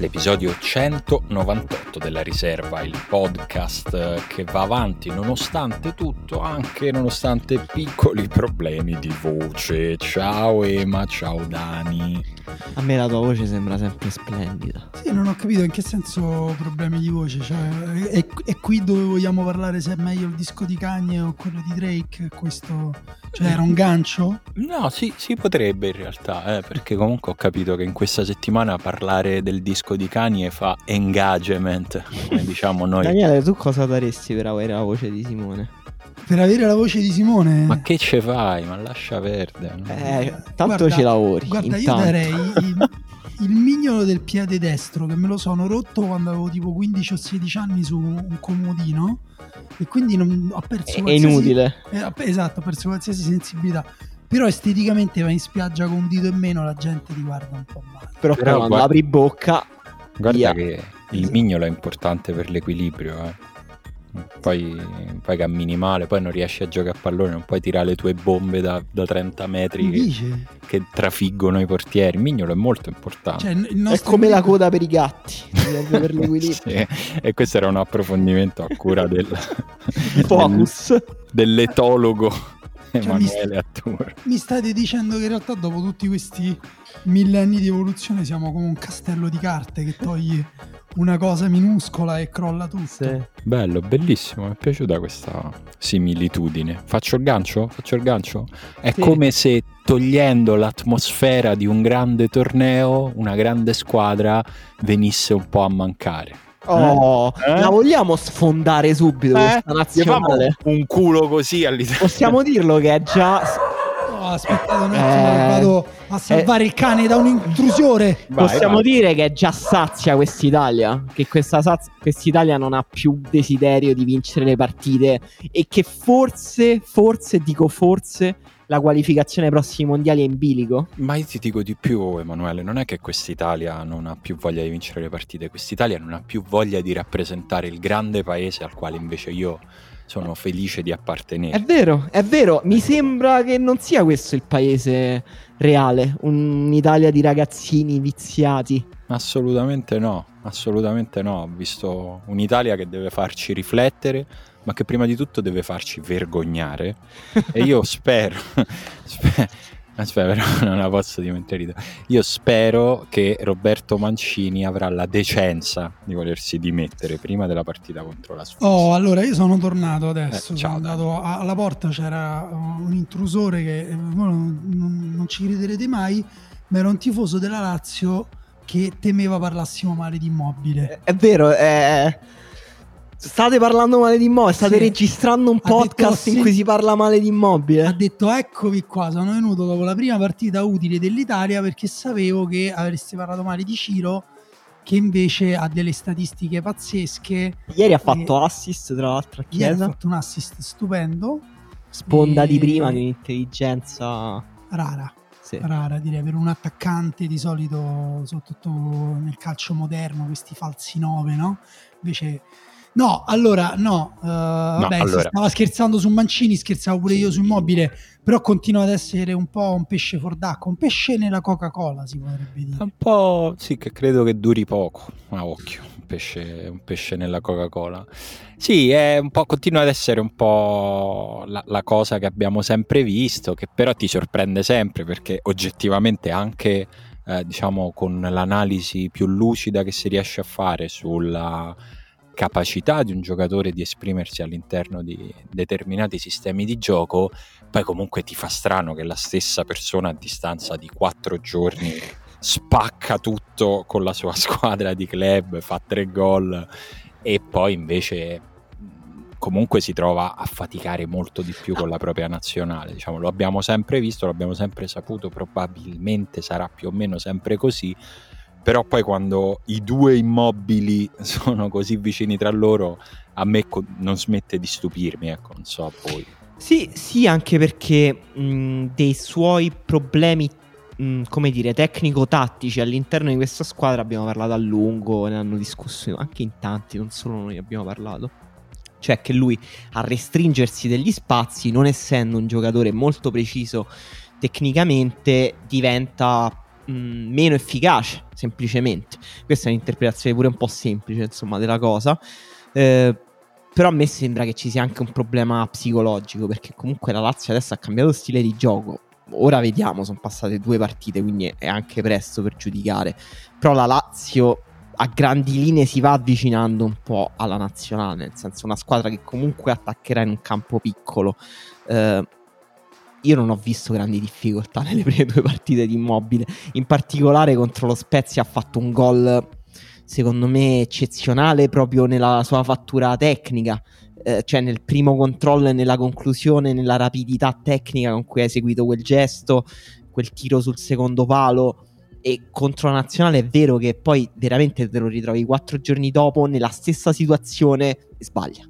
l'episodio 198 della riserva, il podcast che va avanti nonostante tutto, anche nonostante piccoli problemi di voce. Ciao Ema, ciao Dani. A me la tua voce sembra sempre splendida. Sì, non ho capito in che senso problemi di voce. Cioè, è, è qui dove vogliamo parlare se è meglio il disco di Kanye o quello di Drake. Questo cioè, era un gancio? No, sì, si potrebbe in realtà, eh, perché comunque ho capito che in questa settimana parlare del disco di Kanye fa engagement, come diciamo noi. Daniele, tu cosa daresti per avere la voce di Simone? Per avere la voce di Simone? Ma che ce fai? Ma lascia perdere. Eh, tanto guarda, ci lavori. Guarda, intanto. io darei il, mignolo del piede destro che me lo sono rotto quando avevo tipo 15 o 16 anni su un comodino e quindi non, ho perso è inutile. Eh, esatto ho perso qualsiasi sensibilità. Però esteticamente vai in spiaggia con un dito in meno la gente ti guarda un po' male. Però, però quando guarda, apri bocca guarda via. che il mignolo è importante per l'equilibrio eh poi, poi cammini male, poi non riesci a giocare a pallone, non puoi tirare le tue bombe da, da 30 metri che, che, trafiggono i portieri. Il mignolo è molto importante. Cioè, è come la coda per i gatti, per l'equilibrio. sì, e questo era un approfondimento a cura del, Focus. del, dell'etologo cioè, Emanuele Attur. Mi state dicendo che in realtà dopo tutti questi millenni di evoluzione siamo come un castello di carte che toglie una cosa minuscola e crolla tutto. Sì. Bello, bellissimo, mi è piaciuta questa similitudine. Faccio il gancio? Faccio il gancio? È sì. come se togliendo l'atmosfera di un grande torneo, una grande squadra venisse un po' a mancare. Oh, eh? la vogliamo sfondare subito eh? questa nazionale? Un culo così all'Italia. Possiamo dirlo che è già aspettate un attimo, eh, vado a salvare eh, il cane da un'intrusione. Vai, Possiamo vai. dire che è già sazia quest'Italia, che questa saz- quest'Italia non ha più desiderio di vincere le partite e che forse, forse, dico forse, la qualificazione ai prossimi mondiali è in bilico? Ma io ti dico di più, Emanuele, non è che quest'Italia non ha più voglia di vincere le partite, quest'Italia non ha più voglia di rappresentare il grande paese al quale invece io sono felice di appartenere. È vero, è vero, mi sembra che non sia questo il paese reale, un'Italia di ragazzini viziati. Assolutamente no, assolutamente no. Ho visto un'Italia che deve farci riflettere, ma che prima di tutto deve farci vergognare. e io spero, spero Aspetta, però non la posso dimenticare. Io spero che Roberto Mancini avrà la decenza di volersi dimettere prima della partita contro la Svizzera. Oh, allora io sono tornato adesso. Eh, sono andato a, alla porta, c'era un intrusore che eh, non, non, non ci crederete mai, ma era un tifoso della Lazio che temeva parlassimo male di immobile. È, è vero, è State parlando male di immobile, state sì. registrando un ha podcast detto, in cui si parla male di immobile. Ha detto eccovi qua, sono venuto dopo la prima partita utile dell'Italia perché sapevo che avreste parlato male di Ciro che invece ha delle statistiche pazzesche. Ieri ha fatto assist tra l'altro a Chiesa. Ieri ha fatto un assist stupendo. Sponda e... di prima di un'intelligenza rara. Sì. Rara direi per un attaccante di solito, soprattutto nel calcio moderno, questi falsi nove, no? Invece No, allora no, uh, no vabbè, allora. stava scherzando su Mancini, scherzavo pure io su Immobile, però continua ad essere un po' un pesce fuor d'acqua, un pesce nella Coca-Cola si potrebbe dire. Un po' sì, che credo che duri poco, a occhio, un pesce, un pesce nella Coca-Cola. Sì, è un po', continua ad essere un po' la, la cosa che abbiamo sempre visto, che però ti sorprende sempre perché oggettivamente anche... Eh, diciamo con l'analisi più lucida che si riesce a fare sulla capacità di un giocatore di esprimersi all'interno di determinati sistemi di gioco, poi comunque ti fa strano che la stessa persona a distanza di quattro giorni spacca tutto con la sua squadra di club, fa tre gol e poi invece comunque si trova a faticare molto di più con la propria nazionale. Diciamo, lo abbiamo sempre visto, lo abbiamo sempre saputo, probabilmente sarà più o meno sempre così però poi quando i due immobili sono così vicini tra loro, a me non smette di stupirmi, ecco, non so a voi. Sì, sì, anche perché mh, dei suoi problemi, come dire, tecnico-tattici all'interno di questa squadra abbiamo parlato a lungo, ne hanno discusso anche in tanti, non solo noi abbiamo parlato. Cioè che lui a restringersi degli spazi, non essendo un giocatore molto preciso tecnicamente, diventa mh, meno efficace, semplicemente. Questa è un'interpretazione pure un po' semplice, insomma, della cosa. Eh, però a me sembra che ci sia anche un problema psicologico, perché comunque la Lazio adesso ha cambiato stile di gioco. Ora vediamo, sono passate due partite, quindi è anche presto per giudicare. Però la Lazio a grandi linee si va avvicinando un po' alla nazionale, nel senso una squadra che comunque attaccherà in un campo piccolo. Eh, io non ho visto grandi difficoltà nelle prime due partite di Immobile, in particolare contro lo Spezia ha fatto un gol secondo me eccezionale proprio nella sua fattura tecnica, eh, cioè nel primo controllo e nella conclusione, nella rapidità tecnica con cui ha eseguito quel gesto, quel tiro sul secondo palo. E contro la nazionale è vero che poi veramente te lo ritrovi quattro giorni dopo nella stessa situazione e sbaglia.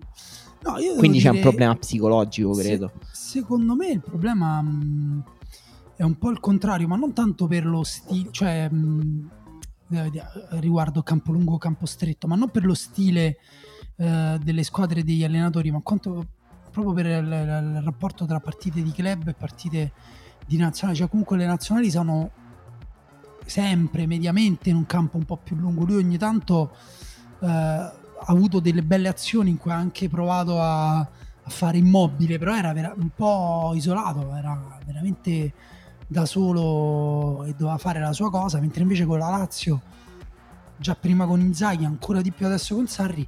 No, Quindi c'è un problema psicologico, credo. Se, secondo me il problema mh, mm, è un po' il contrario, ma non tanto per lo stile, cioè mh, mm, eh, riguardo campo lungo campo stretto, ma non per lo stile eh, delle squadre degli allenatori, ma quanto proprio per il, il, rapporto tra partite di club e partite di nazionali. Cioè, comunque le nazionali sono sempre mediamente in un campo un po' più lungo. Lui ogni tanto eh, avuto delle belle azioni in cui ha anche provato a, a fare immobile, però era vera- un po' isolato, era veramente da solo e doveva fare la sua cosa, mentre invece con la Lazio, già prima con Inzaghi, ancora di più adesso con Sarri,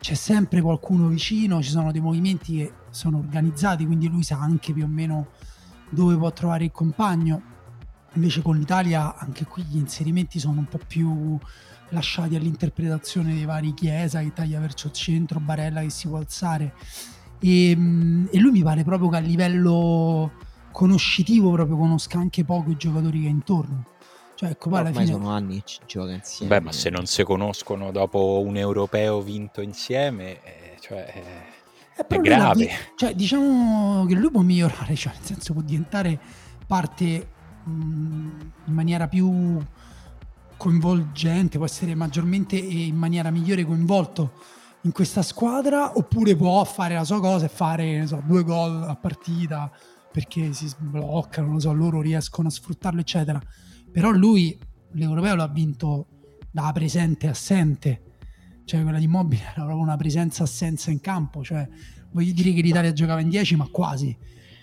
c'è sempre qualcuno vicino, ci sono dei movimenti che sono organizzati, quindi lui sa anche più o meno dove può trovare il compagno. Invece con l'Italia anche qui gli inserimenti sono un po' più lasciati all'interpretazione dei vari Chiesa che taglia verso il centro, Barella che si può alzare. E, e lui mi pare proprio che a livello conoscitivo proprio conosca anche poco i giocatori che ha intorno. Cioè, ecco, poi alla fine... sono anni che ci gioca insieme. Beh, ma se non si conoscono dopo un europeo vinto insieme, eh, cioè, eh, è, grave. Cioè, diciamo che lui può migliorare, cioè, nel senso può diventare parte mh, in maniera più coinvolgente, può essere maggiormente e in maniera migliore coinvolto in questa squadra, oppure può fare la sua cosa e fare so, due gol a partita perché si sbloccano, non so, loro riescono a sfruttarlo, eccetera. Però lui l'europeo l'ha vinto da presente assente, cioè quella di Immobile era proprio una presenza-assenza in campo, cioè voglio dire che l'Italia giocava in 10, ma quasi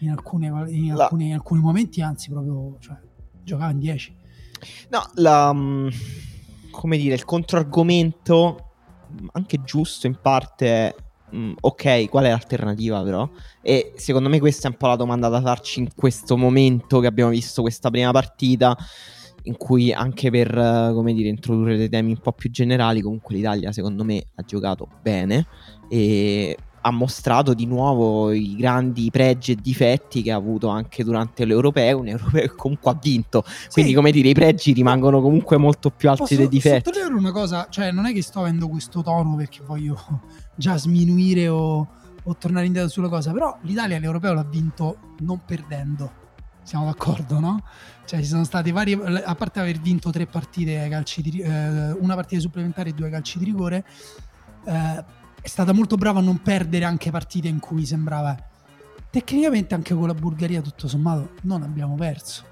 in, alcune, in, alcuni, in alcuni momenti, anzi proprio cioè, giocava in 10. No, la, mm, come dire, il controargomento anche giusto in parte Mm, ok, qual è l'alternativa però? E secondo me questa è un po' la domanda da farci in questo momento che abbiamo visto questa prima partita in cui anche per, come dire, introdurre dei temi un po' più generali, comunque l'Italia secondo me ha giocato bene e ha mostrato di nuovo i grandi pregi e difetti che ha avuto anche durante l'Europeo, un Europeo che comunque ha vinto, quindi sì. come dire i pregi rimangono comunque molto più alti Posso dei difetti. sottolineare una cosa, cioè non è che sto avendo questo tono perché voglio già sminuire o, o tornare indietro sulla cosa, però l'Italia l'Europeo l'ha vinto non perdendo. Siamo d'accordo, no? Cioè, ci sono stati vari. A parte aver vinto tre partite calci di, eh, una partita supplementare e due calci di rigore, eh, è stata molto brava a non perdere anche partite in cui sembrava. Tecnicamente, anche con la Bulgaria, tutto sommato, non abbiamo perso.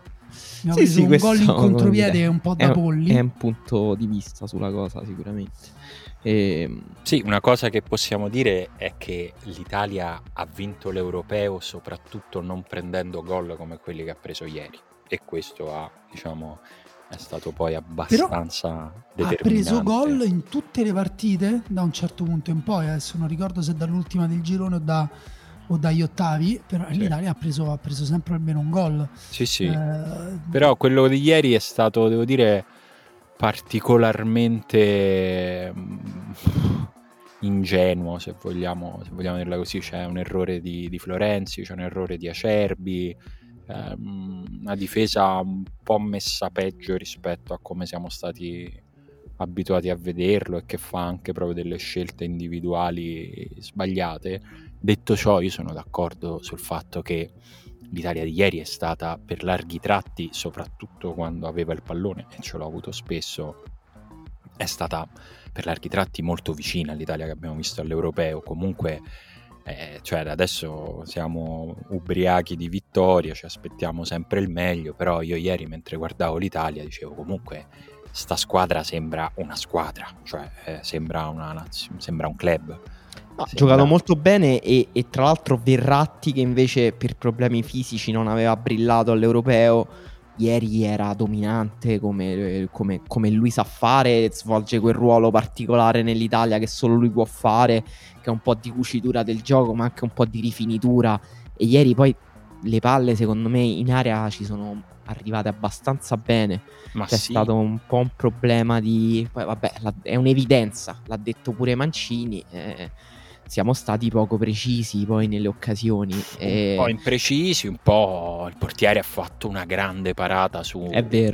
Abbiamo sì, sì, un gol in contropiede un po' da è, polli. È un punto di vista sulla cosa, sicuramente. E... Ehm, sì, una cosa che possiamo dire è che l'Italia ha vinto l'europeo soprattutto non prendendo gol come quelli che ha preso ieri e questo ha, diciamo, è stato poi abbastanza Però. Ha preso gol in tutte le partite da un certo punto in poi, adesso non ricordo se dall'ultima del girone o, da, o dagli ottavi, però sì. l'Italia ha preso, ha preso, sempre almeno un gol. Sì, sì. Eh, Però quello di ieri è stato, devo dire particolarmente mm, ingenuo, se vogliamo, se vogliamo dirla così. C'è un errore di, di Florenzi, c'è un errore di Acerbi, ehm, una difesa un po' messa peggio rispetto a come siamo stati abituati a vederlo e che fa anche proprio delle scelte individuali sbagliate. Detto ciò, io sono d'accordo sul fatto che l'Italia di ieri è stata per larghi tratti, soprattutto quando aveva il pallone, e ce l'ho avuto spesso, è stata per larghi tratti molto vicina all'Italia che abbiamo visto all'Europeo. Comunque Eh, cioè adesso siamo ubriachi di vittoria, ci aspettiamo sempre il meglio, però io ieri mentre guardavo l'Italia dicevo comunque sta squadra sembra una squadra, cioè eh, sembra, una, sembra un club. Ha giocato molto bene e, e, tra l'altro Verratti che invece per problemi fisici non aveva brillato all'europeo ieri era dominante come, come, come, lui sa fare, svolge quel ruolo particolare nell'Italia che solo lui può fare, che è un po' di cucitura del gioco ma anche un po' di rifinitura e ieri poi le palle secondo me in area ci sono arrivate abbastanza bene. Ma C'è sì. stato un po' un problema di... Poi, vabbè, la, è un'evidenza, l'ha detto pure Mancini. Eh, siamo stati poco precisi poi nelle occasioni. E... Un po' imprecisi, un po' il portiere ha fatto una grande parata su,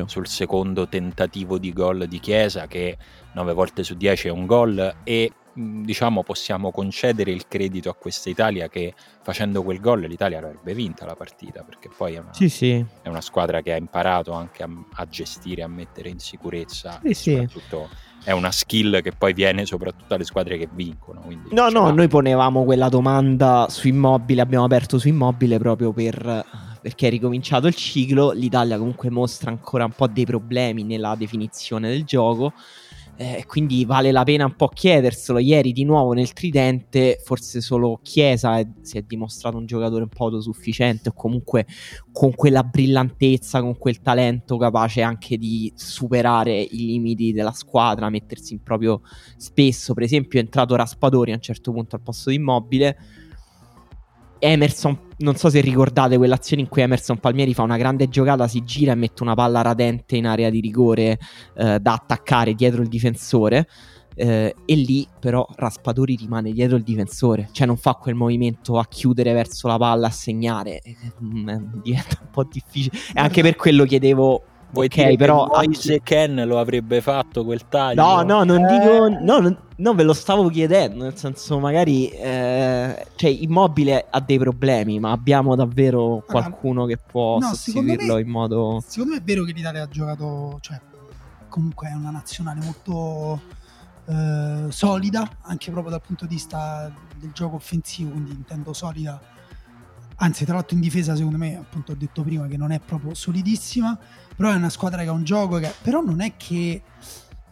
sul secondo tentativo di gol di Chiesa che 9 volte su 10 è un gol e diciamo possiamo concedere il credito a questa Italia che facendo quel gol l'Italia avrebbe vinta la partita perché poi è una, sì, sì. È una squadra che ha imparato anche a, a gestire, a mettere in sicurezza sì, soprattutto è una skill che poi viene soprattutto alle squadre che vincono. no, no, va. noi ponevamo quella domanda su Immobile, abbiamo aperto su Immobile proprio per, perché è ricominciato il ciclo, l'Italia comunque mostra ancora un po' dei problemi nella definizione del gioco eh, quindi vale la pena un po' chiederselo. Ieri di nuovo nel tridente, forse solo Chiesa è, si è dimostrato un giocatore un po' autosufficiente o comunque con quella brillantezza, con quel talento capace anche di superare i limiti della squadra, mettersi in proprio spesso. Per esempio è entrato Raspadori a un certo punto al posto di Immobile Emerson, non so se ricordate quell'azione in cui Emerson Palmieri fa una grande giocata, si gira e mette una palla radente in area di rigore eh, da attaccare dietro il difensore. Eh, e lì però Raspadori rimane dietro il difensore, cioè non fa quel movimento a chiudere verso la palla, a segnare, mm, diventa un po' difficile. E anche per quello chiedevo Vuoi ok, dire però Moise anche... Ken lo avrebbe fatto quel taglio? No, no, non eh... dico no, non, no, ve lo stavo chiedendo, nel senso magari eh, cioè Immobile ha dei problemi, ma abbiamo davvero qualcuno che può no, sostituirlo me, in modo Secondo me è vero che l'Italia ha giocato, cioè comunque è una nazionale molto eh, solida, anche proprio dal punto di vista del gioco offensivo, quindi intendo solida anzi tra l'altro in difesa secondo me appunto ho detto prima che non è proprio solidissima però è una squadra che ha un gioco che però non è che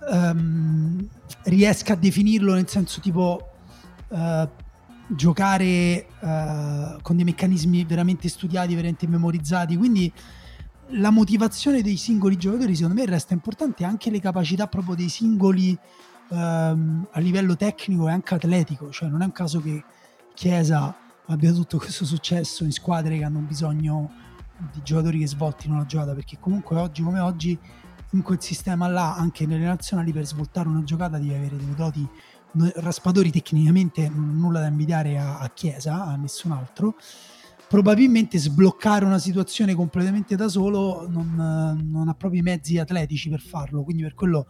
um, riesca a definirlo nel senso tipo uh, giocare uh, con dei meccanismi veramente studiati veramente memorizzati. Quindi la motivazione dei singoli giocatori secondo me resta importante. Anche le capacità proprio dei singoli um, a livello tecnico e anche atletico. Cioè non è un caso che Chiesa abbia tutto questo successo in squadre che hanno bisogno di giocatori che svoltino la giocata perché comunque oggi come oggi in quel sistema là anche nelle nazionali per svoltare una giocata devi avere dei doti raspadori tecnicamente nulla da invidiare a, a Chiesa a nessun altro. Probabilmente sbloccare una situazione completamente da solo non, non, ha proprio i mezzi atletici per farlo quindi per quello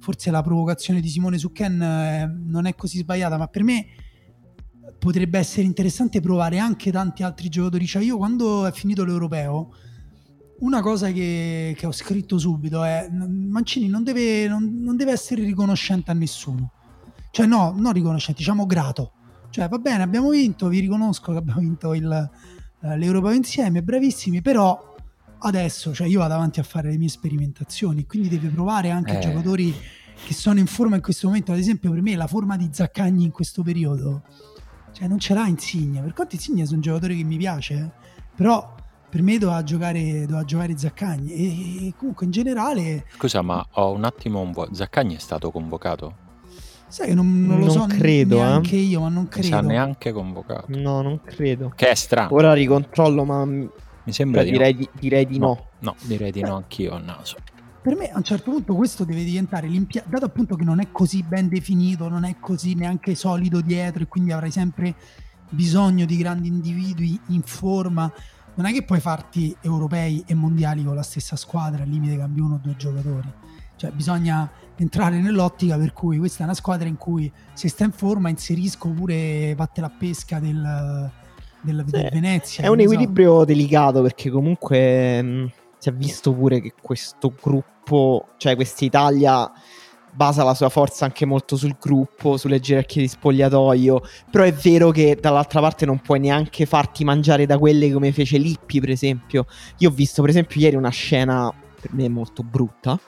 forse la provocazione di Simone su Ken eh, non è così sbagliata ma per me potrebbe essere interessante provare anche tanti altri giocatori. Cioè, io quando è finito l'europeo, una cosa che, che ho scritto subito è: Mancini non deve, non, non deve, essere riconoscente a nessuno. Cioè, no, non riconoscente, diciamo grato. Cioè, va bene, abbiamo vinto, vi riconosco che abbiamo vinto il, eh, l'europeo insieme, bravissimi, però adesso cioè, io vado avanti a fare le mie sperimentazioni, quindi deve provare anche eh. giocatori che sono in forma in questo momento. Ad esempio, per me la forma di Zaccagni in questo periodo cioè, non ce l'ha Insigne. Per quanto Insigne è un giocatore che mi piace, eh. però per me doveva giocare, doveva giocare Zaccagni. E, e, comunque in generale. Scusa, ma ho un attimo un vuoto. Zaccagni è stato convocato? Sai che non, non lo non so credo, neanche eh. io, ma non credo. Non neanche convocato. No, non credo. Che è strano. Ora ricontrollo, ma mi sembra di direi, no. di, direi di no. no. No, direi di no anch'io a naso per me a un certo punto questo deve diventare l'impianto, dato appunto che non è così ben definito, non è così neanche solido dietro e quindi avrai sempre bisogno di grandi individui in forma. Non è che puoi farti europei e mondiali con la stessa squadra, al limite cambi uno o due giocatori. Cioè bisogna entrare nell'ottica per cui questa è una squadra in cui se sta in forma inserisco pure vatte la pesca del, del, sì, del Venezia. È un equilibrio so. delicato perché comunque si è visto pure che questo gruppo, cioè questa Italia basa la sua forza anche molto sul gruppo, sulle gerarchie di spogliatoio, però è vero che dall'altra parte non puoi neanche farti mangiare da quelle come fece Lippi, per esempio. Io ho visto per esempio ieri una scena per me molto brutta,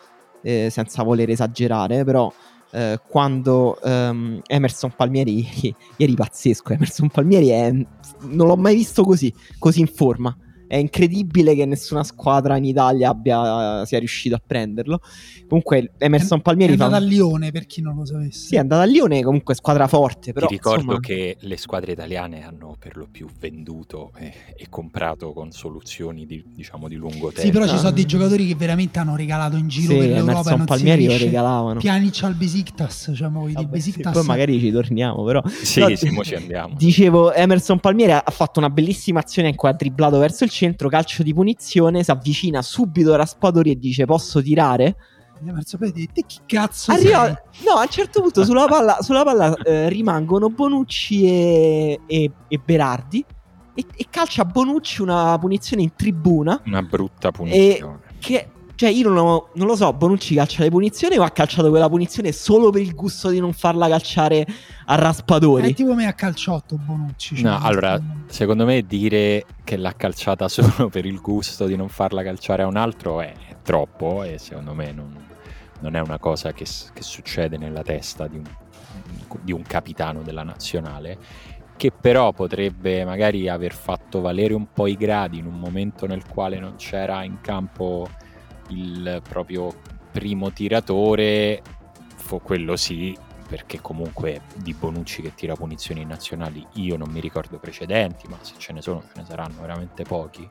eh, senza voler esagerare, però eh, quando um, Emerson Palmieri, ieri pazzesco, Emerson Palmieri è, non l'ho mai visto così, così in forma è incredibile che nessuna squadra in Italia abbia, sia riuscito a prenderlo. Comunque Emerson Palmieri è andato fa... a Lione per chi non lo sapesse. Sì, è andato a Lione, comunque squadra forte. Però, Ti ricordo insomma... che le squadre italiane hanno per lo più venduto e, e comprato con soluzioni di, diciamo, di lungo tempo. Sì, però ci sono dei giocatori che veramente hanno regalato in giro sì, per l'Europa. Emerson Palmieri lo regalavano. Pianic al Besiktas, cioè Vabbè, di Besiktas. Sì, poi magari ci torniamo, però. Sì, no, sì, ci andiamo. Dicevo, Emerson Palmieri ha fatto una bellissima azione in cui ha dribblato verso il centro, calcio di punizione, si avvicina subito a Raspadori e dice posso tirare? Te chi cazzo Arriva, No, a un certo punto sulla palla, sulla palla eh, rimangono Bonucci e, e, e Berardi e, e, calcia Bonucci una punizione in tribuna. Una brutta punizione. che cioè, io non, ho, non, lo so, Bonucci calcia le punizioni o ha calciato quella punizione solo per il gusto di non farla calciare a raspadori? È tipo me a calciotto Bonucci. Cioè no, allora, secondo me dire che l'ha calciata solo per il gusto di non farla calciare a un altro è troppo e secondo me non, non è una cosa che, che, succede nella testa di un, di un capitano della nazionale che però potrebbe magari aver fatto valere un po' i gradi in un momento nel quale non c'era in campo il proprio primo tiratore, fu quello sì, perché comunque di Bonucci che tira punizioni nazionali io non mi ricordo precedenti, ma se ce ne sono ce ne saranno veramente pochi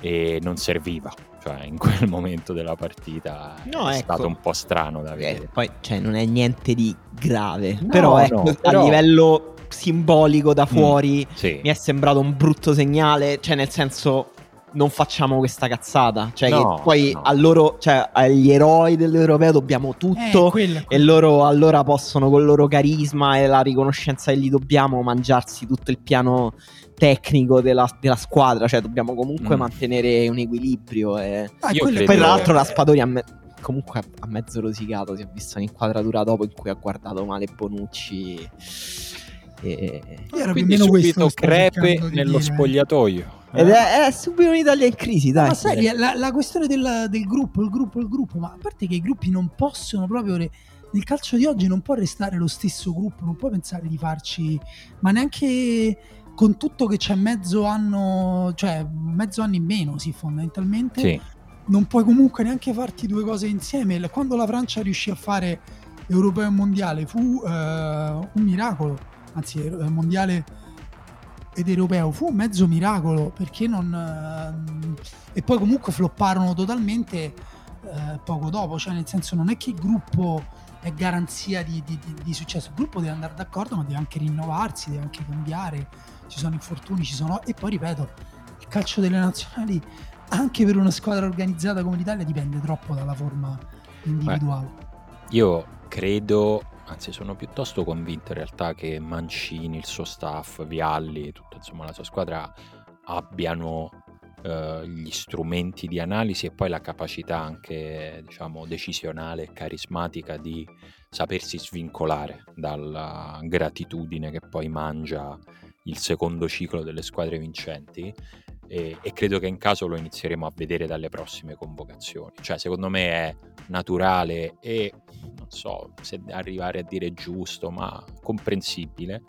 e non serviva, cioè in quel momento della partita no, è ecco. stato un po' strano da eh, vedere. Eh, poi cioè, non è niente di grave, no, però, ecco, no, però a livello simbolico da mm, fuori mm, sì. mi è sembrato un brutto segnale, cioè nel senso non facciamo questa cazzata. Cioè, no, che poi no. a loro, cioè, agli eroi dell'europeo dobbiamo tutto. Eh, quella, quella. E loro allora possono, con il loro carisma e la riconoscenza che gli dobbiamo, mangiarsi tutto il piano tecnico della, della squadra. Cioè, dobbiamo comunque mm. mantenere un equilibrio. E... Ah, poi, tra l'altro, la Spadori a me comunque ha mezzo rosicato. Si è vista un'inquadratura dopo in cui ha guardato male Bonucci. E... Quindi subito crepe nello dire. spogliatoio. Ed è, è, subito un'Italia in crisi, dai. Ma sai, la, la questione del, del, gruppo, il gruppo, il gruppo, ma a parte che i gruppi non possono proprio... Re, nel calcio di oggi non può restare lo stesso gruppo, non puoi pensare di farci... Ma neanche con tutto che c'è mezzo anno, cioè mezzo anno in meno, sì, fondamentalmente. Sì. Non puoi comunque neanche farti due cose insieme. Quando la Francia riuscì a fare europeo e mondiale fu uh, un miracolo, anzi, il mondiale ed europeo fu un mezzo miracolo perché non eh, e poi comunque flopparono totalmente eh, poco dopo cioè nel senso non è che il gruppo è garanzia di, di, di, di, successo il gruppo deve andare d'accordo ma deve anche rinnovarsi deve anche cambiare ci sono infortuni ci sono e poi ripeto il calcio delle nazionali anche per una squadra organizzata come l'Italia dipende troppo dalla forma individuale. Beh, io credo anzi sono piuttosto convinto in realtà che Mancini, il suo staff, Vialli, tutta insomma la sua squadra abbiano eh, gli strumenti di analisi e poi la capacità anche diciamo decisionale e carismatica di sapersi svincolare dalla gratitudine che poi mangia il secondo ciclo delle squadre vincenti e, e, credo che in caso lo inizieremo a vedere dalle prossime convocazioni. Cioè, secondo me è naturale e non so se arrivare a dire giusto, ma comprensibile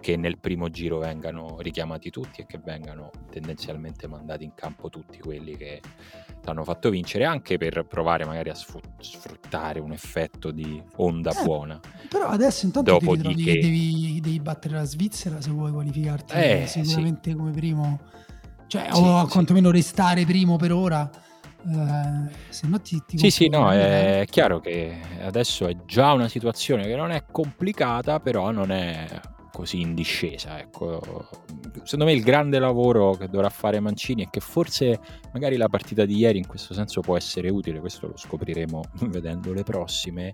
che nel primo giro vengano richiamati tutti e che vengano tendenzialmente mandati in campo tutti quelli che hanno fatto vincere, anche per provare magari a sfruttare un effetto di onda eh, buona. Però adesso intanto devi, che... devi, devi, battere la Svizzera se vuoi qualificarti eh, sicuramente sì. come primo cioè, sì, o sì. quantomeno restare primo per ora. Eh, se no ti, ti sì, sì, no, è chiaro che adesso è già una situazione che non è complicata, però non è così in discesa. Ecco. Secondo me il grande lavoro che dovrà fare Mancini è che forse magari la partita di ieri in questo senso può essere utile, questo lo scopriremo vedendo le prossime,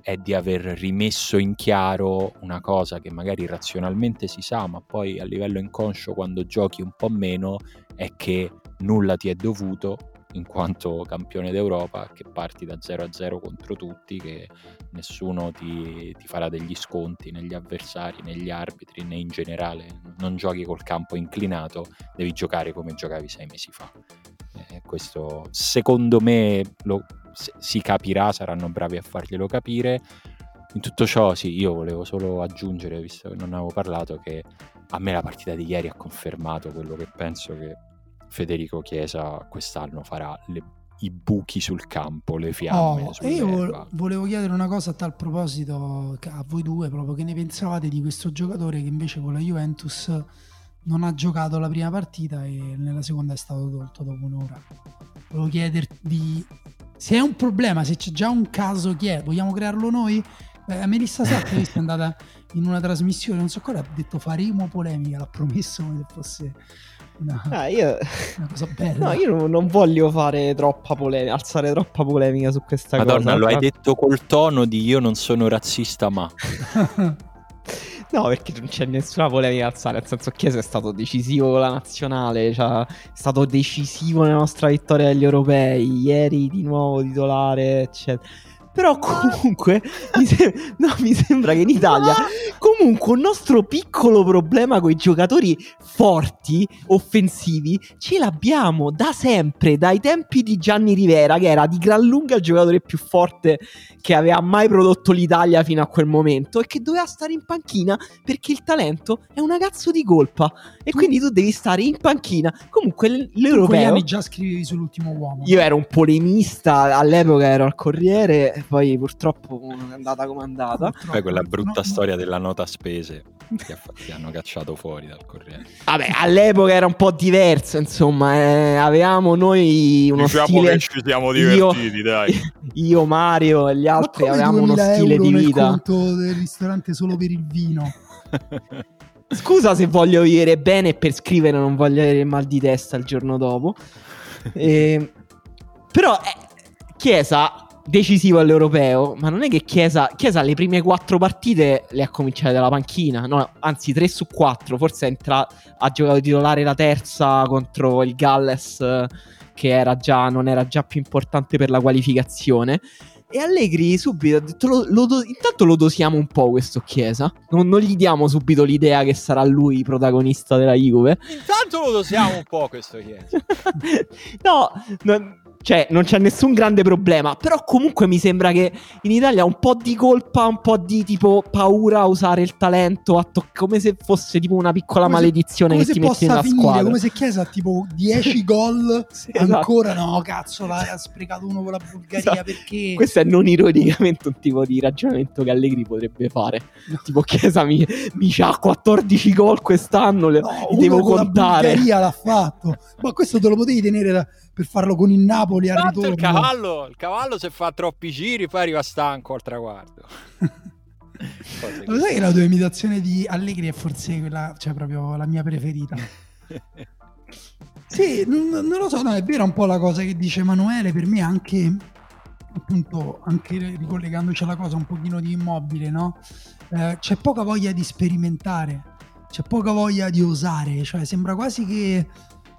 è di aver rimesso in chiaro una cosa che magari razionalmente si sa, ma poi a livello inconscio quando giochi un po' meno è che nulla ti è dovuto in quanto campione d'Europa che parti da 0 a 0 contro tutti, che nessuno ti, ti, farà degli sconti negli avversari, negli arbitri né in generale, non giochi col campo inclinato, devi giocare come giocavi sei mesi fa. Eh, questo secondo me lo, si capirà, saranno bravi a farglielo capire. In tutto ciò, sì, io volevo solo aggiungere, visto che non avevo parlato, che a me la partita di ieri ha confermato quello che penso che Federico Chiesa quest'anno farà le, i buchi sul campo, le fiamme. Oh, e io volevo chiedere una cosa a tal proposito a voi due, proprio che ne pensavate di questo giocatore che invece con la Juventus non ha giocato la prima partita e nella seconda è stato tolto dopo un'ora. Volevo chiederti se è un problema, se c'è già un caso, chi è? Vogliamo crearlo noi? Eh, Melissa Satta è andata in una trasmissione, non so cosa, ha detto faremo polemica, l'ha promesso come se fosse una, ah, io... una cosa bella. No, io non voglio fare troppa polemica, alzare troppa polemica su questa Madonna, cosa. Madonna, lo hai detto col tono di io non sono razzista, ma... No, perché non c'è nessuna polemica alzare, nel senso Chiesa è stato decisivo con la nazionale, cioè, è stato decisivo nella nostra vittoria agli europei, ieri di nuovo titolare, eccetera. Però comunque mi, sem- no, mi, sembra che in Italia comunque un nostro piccolo problema con i giocatori forti, offensivi, ce l'abbiamo da sempre, dai tempi di Gianni Rivera, che era di gran lunga il giocatore più forte che aveva mai prodotto l'Italia fino a quel momento e che doveva stare in panchina perché il talento è una cazzo di colpa e quindi tu devi stare in panchina. Comunque l- l'europeo... anni già scrivevi sull'ultimo uomo. Io ero un polemista, all'epoca ero al Corriere poi purtroppo è andata come è andata. Poi quella brutta no, storia no. della nota spese che ti hanno cacciato fuori dal Corriere. Vabbè, all'epoca era un po' diverso, insomma, eh, avevamo noi uno diciamo stile... che ci siamo divertiti, io, dai. Io, Mario e gli altri avevamo uno stile di vita. Il conto del ristorante solo per il vino. Scusa se voglio vivere bene e per scrivere non voglio avere mal di testa il giorno dopo. E... Però eh, Chiesa decisivo all'europeo, ma non è che Chiesa, Chiesa le prime quattro partite le ha cominciate dalla panchina, no, anzi tre su quattro, forse entra, ha giocato titolare la terza contro il Galles che era già, non era già più importante per la qualificazione. E Allegri subito ha detto: lo, lo Intanto lo dosiamo un po' questo Chiesa. Non, non, gli diamo subito l'idea che sarà lui protagonista della Juve. Intanto lo dosiamo un po' questo Chiesa. no, no cioè, non c'è nessun grande problema. Però comunque mi sembra che in Italia un po' di colpa, un po' di tipo paura a usare il talento, a to- come se fosse tipo una piccola come maledizione se, che ti metti nella finire, squadra. Come se Chiesa ha tipo 10 gol, sì, esatto. ancora no, cazzo, l'ha sprecato uno con la Bulgaria esatto. perché... Questo è non ironicamente un tipo di ragionamento che Allegri potrebbe fare. No. Tipo Chiesa mi, mi c'ha 14 gol quest'anno, no, devo contare. La Bulgaria l'ha fatto. Ma questo te lo potevi tenere da per farlo con il Napoli al ritorno. Il cavallo, il cavallo se fa troppi giri poi arriva stanco al traguardo. lo sai che la tua imitazione di Allegri è forse quella, cioè proprio la mia preferita. sì, non, non, lo so, no, è vera un po' la cosa che dice Emanuele, per me anche appunto anche ricollegandoci alla cosa un pochino di immobile, no? Eh, c'è poca voglia di sperimentare, c'è poca voglia di osare, cioè sembra quasi che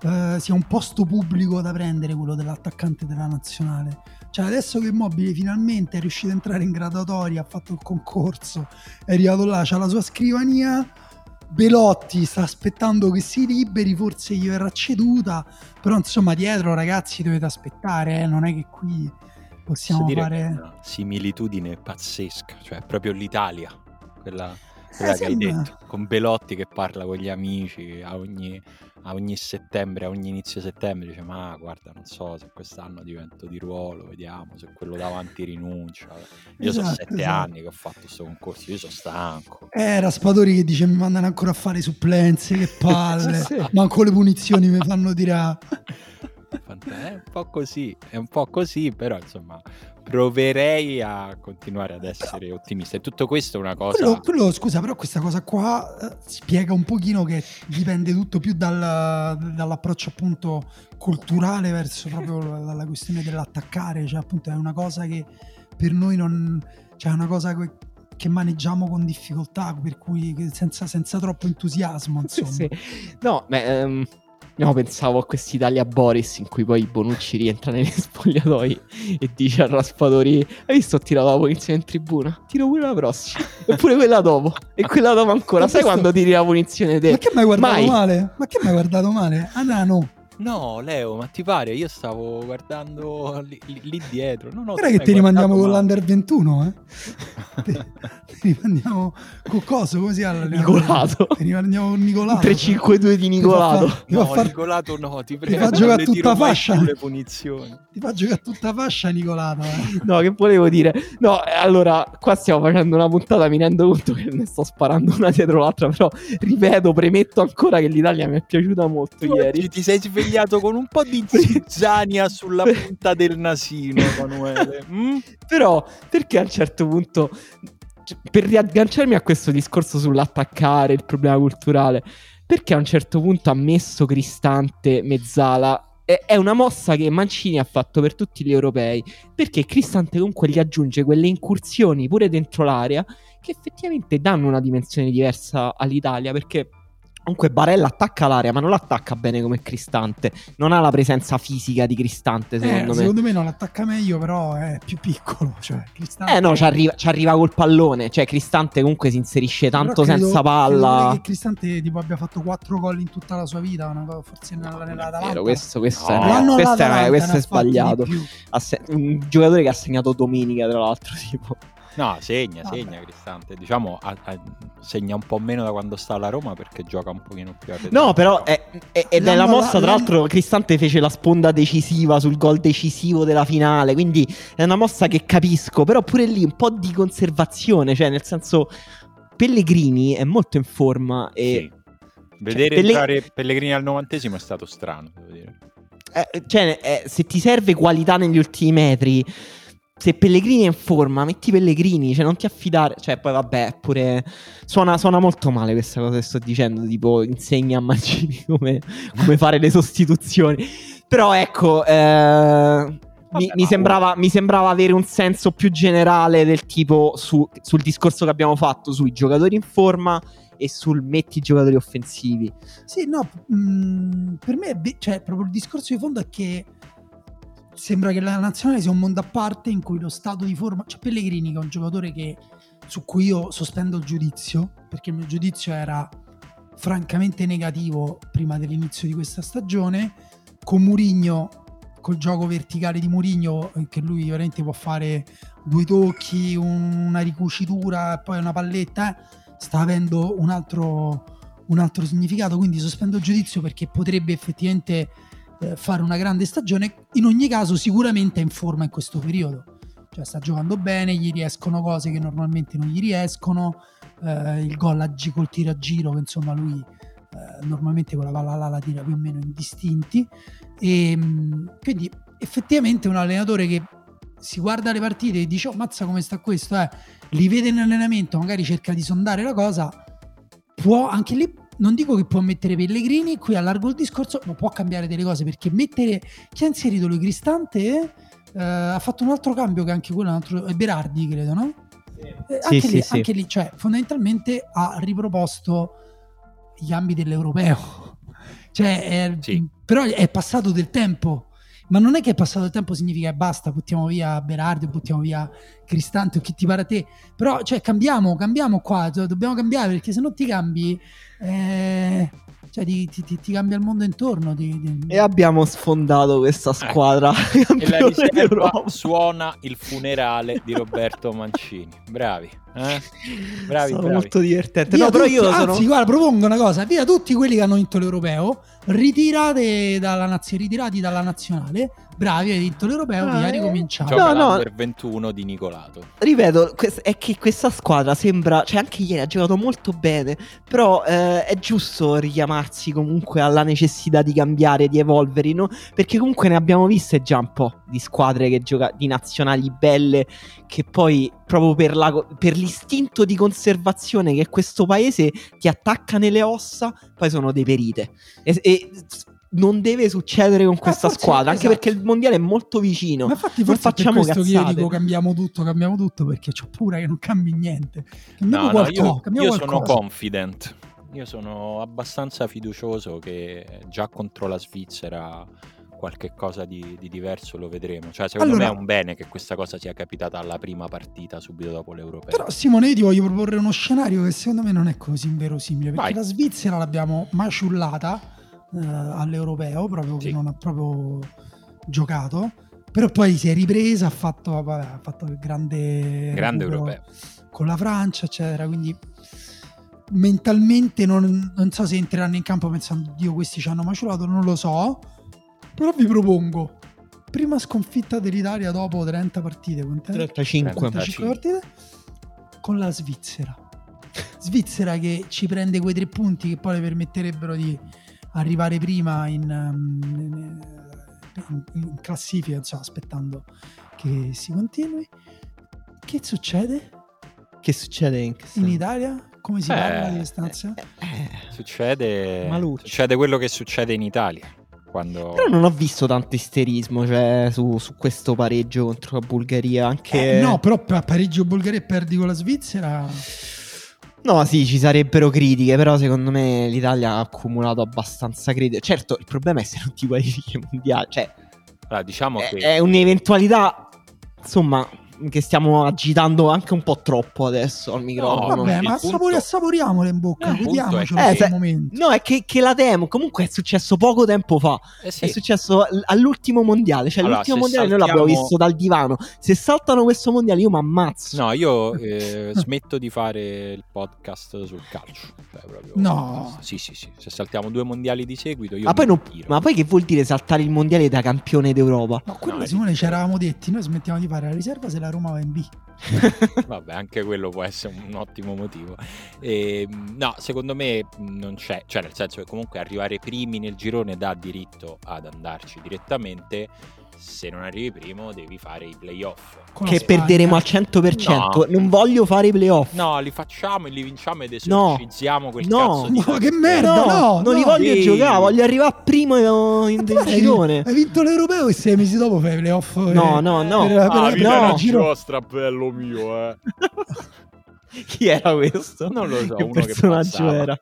eh, sia un posto pubblico da prendere quello dell'attaccante della nazionale. Cioè adesso che Immobile finalmente è riuscito a entrare in graduatoria, ha fatto il concorso, è arrivato là, c'ha la sua scrivania, Belotti sta aspettando che si liberi, forse gli verrà ceduta, però insomma dietro ragazzi dovete aspettare, eh? non è che qui possiamo fare... Una similitudine pazzesca, cioè proprio l'Italia, quella, quella eh, che sembra... hai detto, con Belotti che parla con gli amici a ogni a ogni settembre, a ogni inizio settembre, dice ma guarda non so se quest'anno divento di ruolo, vediamo se quello davanti rinuncia. Io esatto, sono sette esatto. anni che ho fatto questo concorso, io sono stanco. Eh, Raspadori che dice mi mandano ancora a fare supplenze, che palle, sì. manco le punizioni mi fanno tirare. È un po' così, è un po' così, però insomma proverei a continuare ad essere ottimista. E tutto questo è una cosa. Quello, quello, scusa, però questa cosa qua eh, spiega un pochino che dipende tutto più dal, dall'approccio appunto culturale verso proprio la, la, questione dell'attaccare. Cioè, appunto, è una cosa che per noi non. Cioè, è una cosa che che maneggiamo con difficoltà, per cui senza, senza troppo entusiasmo, insomma. Sì, sì. No, beh, um, No, pensavo a quest'Italia Boris in cui poi Bonucci rientra negli spogliatoi e dice a Raspadori: Hai visto? Ho tirato la punizione in tribuna. Tiro pure la prossima. e pure quella dopo. E quella dopo ancora. Sai quando tiri la punizione te? Ma che mi hai guardato Mai. male? Ma che mi hai guardato male? Ah, no. No, Leo, ma ti pare? Io stavo guardando lì, lì dietro. No, no, Guarda che ti rimandiamo con l'Under 21, eh? ti, ti rimandiamo con coso, come si chiama? Nicolato. Ti rimandiamo con Nicolato. 3-5-2 di Nicolato. Ti fa, no, far... Nicolato no, ti prego. Ti fa giocare tutta fascia. Le punizioni. Ti fa giocare tutta fascia Nicolato. Eh. No, che volevo dire? No, allora, qua stiamo facendo una puntata, mi rendo conto che ne sto sparando una dietro l'altra, però ripeto, premetto ancora che l'Italia mi è piaciuta molto tu ieri. Ti sei svegliato svegliato con un po' di zizzania sulla punta del nasino, Emanuele. Mm? Però, perché a un certo punto, cioè, per riagganciarmi a questo discorso sull'attaccare, il problema culturale, perché a un certo punto ha messo Cristante Mezzala è una mossa che Mancini ha fatto per tutti gli europei perché Cristante comunque gli aggiunge quelle incursioni pure dentro l'area che effettivamente danno una dimensione diversa all'Italia perché Comunque Barella attacca l'area, ma non l'attacca bene come Cristante. Non ha la presenza fisica di Cristante, secondo eh, me. Secondo me non l'attacca meglio, però è più piccolo. Cioè, Cristante... Eh no, ci arriva, ci arriva, col pallone. Cioè, Cristante comunque si inserisce tanto credo, senza palla. Credo che Cristante tipo abbia fatto 4 gol in tutta la sua vita, una, forse nella, nella Atalanta. questo, questo, no. è, questo, è, questo è sbagliato. Un giocatore che ha segnato domenica, tra l'altro, tipo. No, segna, Vabbè. segna Cristante. Diciamo, a, a, segna un po' meno da quando sta alla Roma perché gioca un pochino più a No, però è, è, è nella mossa, tra l'altro, Cristante fece la sponda decisiva sul gol decisivo della finale. Quindi è una mossa che capisco. Però pure lì un po' di conservazione. Cioè, nel senso, Pellegrini è molto in forma. E... Sì. Vedere cioè, entrare Pellegrini al novantesimo è stato strano, devo dire. Eh, cioè, eh, se ti serve qualità negli ultimi metri se Pellegrini è in forma, metti Pellegrini, cioè non ti affidare. Cioè, poi vabbè, pure. Suona, suona molto male questa cosa che sto dicendo. Tipo, insegna a Mancini come, come fare le sostituzioni. Però ecco. Eh, mi, mi, sembrava, mi, sembrava, avere un senso più generale del tipo su, sul discorso che abbiamo fatto sui giocatori in forma e sul metti giocatori offensivi. Sì, no, mh, per me, cioè, proprio il discorso di fondo è che sembra che la nazionale sia un mondo a parte in cui lo stato di forma. C'è Pellegrini che è un giocatore che, su cui io sospendo il giudizio, perché il mio giudizio era francamente negativo prima dell'inizio di questa stagione. Con Murigno, col gioco verticale di Murigno, eh, che lui veramente può fare due tocchi, una ricucitura e poi una palletta, eh, sta avendo un altro, un altro significato. Quindi sospendo il giudizio perché potrebbe effettivamente eh, fare una grande stagione. In ogni caso, sicuramente è in forma in questo periodo. Cioè, sta giocando bene, gli riescono cose che normalmente non gli riescono. Eh, il gol a col tiro a giro, che insomma lui eh, normalmente quella palla là la tira più o meno indistinti. E ehm, quindi effettivamente un allenatore che si guarda le partite e dice: Oh, mazza come sta questo, eh. li vede in allenamento, magari cerca di sondare la cosa. Può anche lì non dico che può mettere Pellegrini, qui allargo il discorso, ma può cambiare delle cose perché mettere chi ha inserito lui Cristante eh, ha fatto un altro cambio che anche quello, un altro, è Berardi credo, no? Sì. Eh, anche, sì, lì, sì, anche lì, cioè fondamentalmente ha riproposto gli ambiti dell'europeo. cioè, è, però è passato del tempo ma non è che è passato il tempo significa che basta, buttiamo via Berardi, buttiamo via Cristante o chi ti pare a te. Però, cioè, cambiamo, cambiamo qua, dobbiamo cambiare perché se non ti cambi... Eh, cioè ti, ti, ti, cambia il mondo intorno. Ti, e abbiamo sfondato questa ecco. squadra. Eh. e la riserva suona il funerale di Roberto Mancini. Bravi. Eh? Bravi, sono bravi. molto divertente. Via no, tutti, però io sono... Anzi, guarda, propongo una cosa: via tutti quelli che hanno vinto l'europeo, ritirate dalla nazio- ritirati dalla nazionale. Bravi, hai vinto l'europeo, ah, via, ricominciamo. Gioca no, no. 21 di Nicolato. Ripeto, è che questa squadra sembra, cioè anche ieri ha giocato molto bene, però eh, è giusto richiamarsi comunque alla necessità di cambiare, di evolvere, no? Perché comunque ne abbiamo viste già un po' di squadre che gioca di nazionali belle che poi proprio per, la, per l'istinto di conservazione che questo paese ti attacca nelle ossa, poi sono deperite. E, e non deve succedere con questa forse, squadra, anche esatto. perché il mondiale è molto vicino. Ma infatti non facciamo per questo che io dico cambiamo tutto, cambiamo tutto perché ho paura che non cambi niente. Cambiamo no, qualcosa, no, io, io sono confident io sono abbastanza fiducioso che già contro la Svizzera qualche cosa di, di diverso lo vedremo. Cioè, secondo allora, me è un bene che questa cosa sia capitata alla prima partita subito dopo l'Europeo. Però Simone, io ti voglio proporre uno scenario che secondo me non è così inverosimile, perché Vai. la Svizzera l'abbiamo maciullata eh, all'Europeo, proprio sì. che non ha proprio giocato. Però poi si è ripresa, ha fatto, vabbè, ha fatto il grande, grande europeo con la Francia, eccetera. Quindi mentalmente non, non, so se entreranno in campo pensando Dio questi ci hanno maciulato, non lo so. Però vi propongo prima sconfitta dell'Italia dopo 30 partite, 35. 35 partite con la Svizzera. Svizzera che ci prende quei tre punti che poi le permetterebbero di arrivare prima in, in, in, in classifica, insomma, aspettando che si continui. Che succede? Che succede in, in Italia? Come si eh, parla di distanza? Eh, eh, succede, succede quello che succede in Italia. Quando... Però non ho visto tanto isterismo cioè, su, su, questo pareggio contro la Bulgaria. Anche... Eh, no, però pareggio Bulgaria e perdi con la Svizzera. No, sì, ci sarebbero critiche, però secondo me l'Italia ha accumulato abbastanza critiche. Certo, il problema è se non ti qualifichi mondiale. Cioè, allora, diciamo è, che... è un'eventualità, insomma, che stiamo agitando anche un po' troppo adesso al microfono. No, vabbè, ma punto... assaporiamole in bocca, eh, vediamocelo eh, momento. No, è che, che, la demo comunque è successo poco tempo fa. Eh sì. È successo all'ultimo mondiale. Cioè, allora, l'ultimo mondiale saltiamo... noi l'abbiamo visto dal divano. Se saltano questo mondiale, io mi ammazzo. No, io eh, smetto di fare il podcast sul calcio. Cioè, proprio... No, sì, sì, sì. Se saltiamo due mondiali di seguito, io ma poi, non... ma poi che vuol dire saltare il mondiale da campione d'Europa? No, quello no, Simone ci eravamo detti. Noi smettiamo di fare la riserva se la Roma va in B. Vabbè, anche quello può essere un ottimo motivo. E, ehm, no, secondo me non c'è, cioè nel senso che comunque arrivare primi nel girone dà diritto ad andarci direttamente se non arrivi primo devi fare i playoff. Con che perderemo al 100%. No. Non voglio fare i playoff. No, li facciamo e li vinciamo ed esorcizziamo no. quel no. cazzo di... No, che merda, no, no non li voglio Ehi. giocare, voglio arrivare primo in del girone. Hai vinto l'Europeo e sei mesi dopo fai i playoff. No, no, no. Per, per, ah, per, no. giro... bello mio, eh. Chi era questo? Non lo so, che personaggio che era.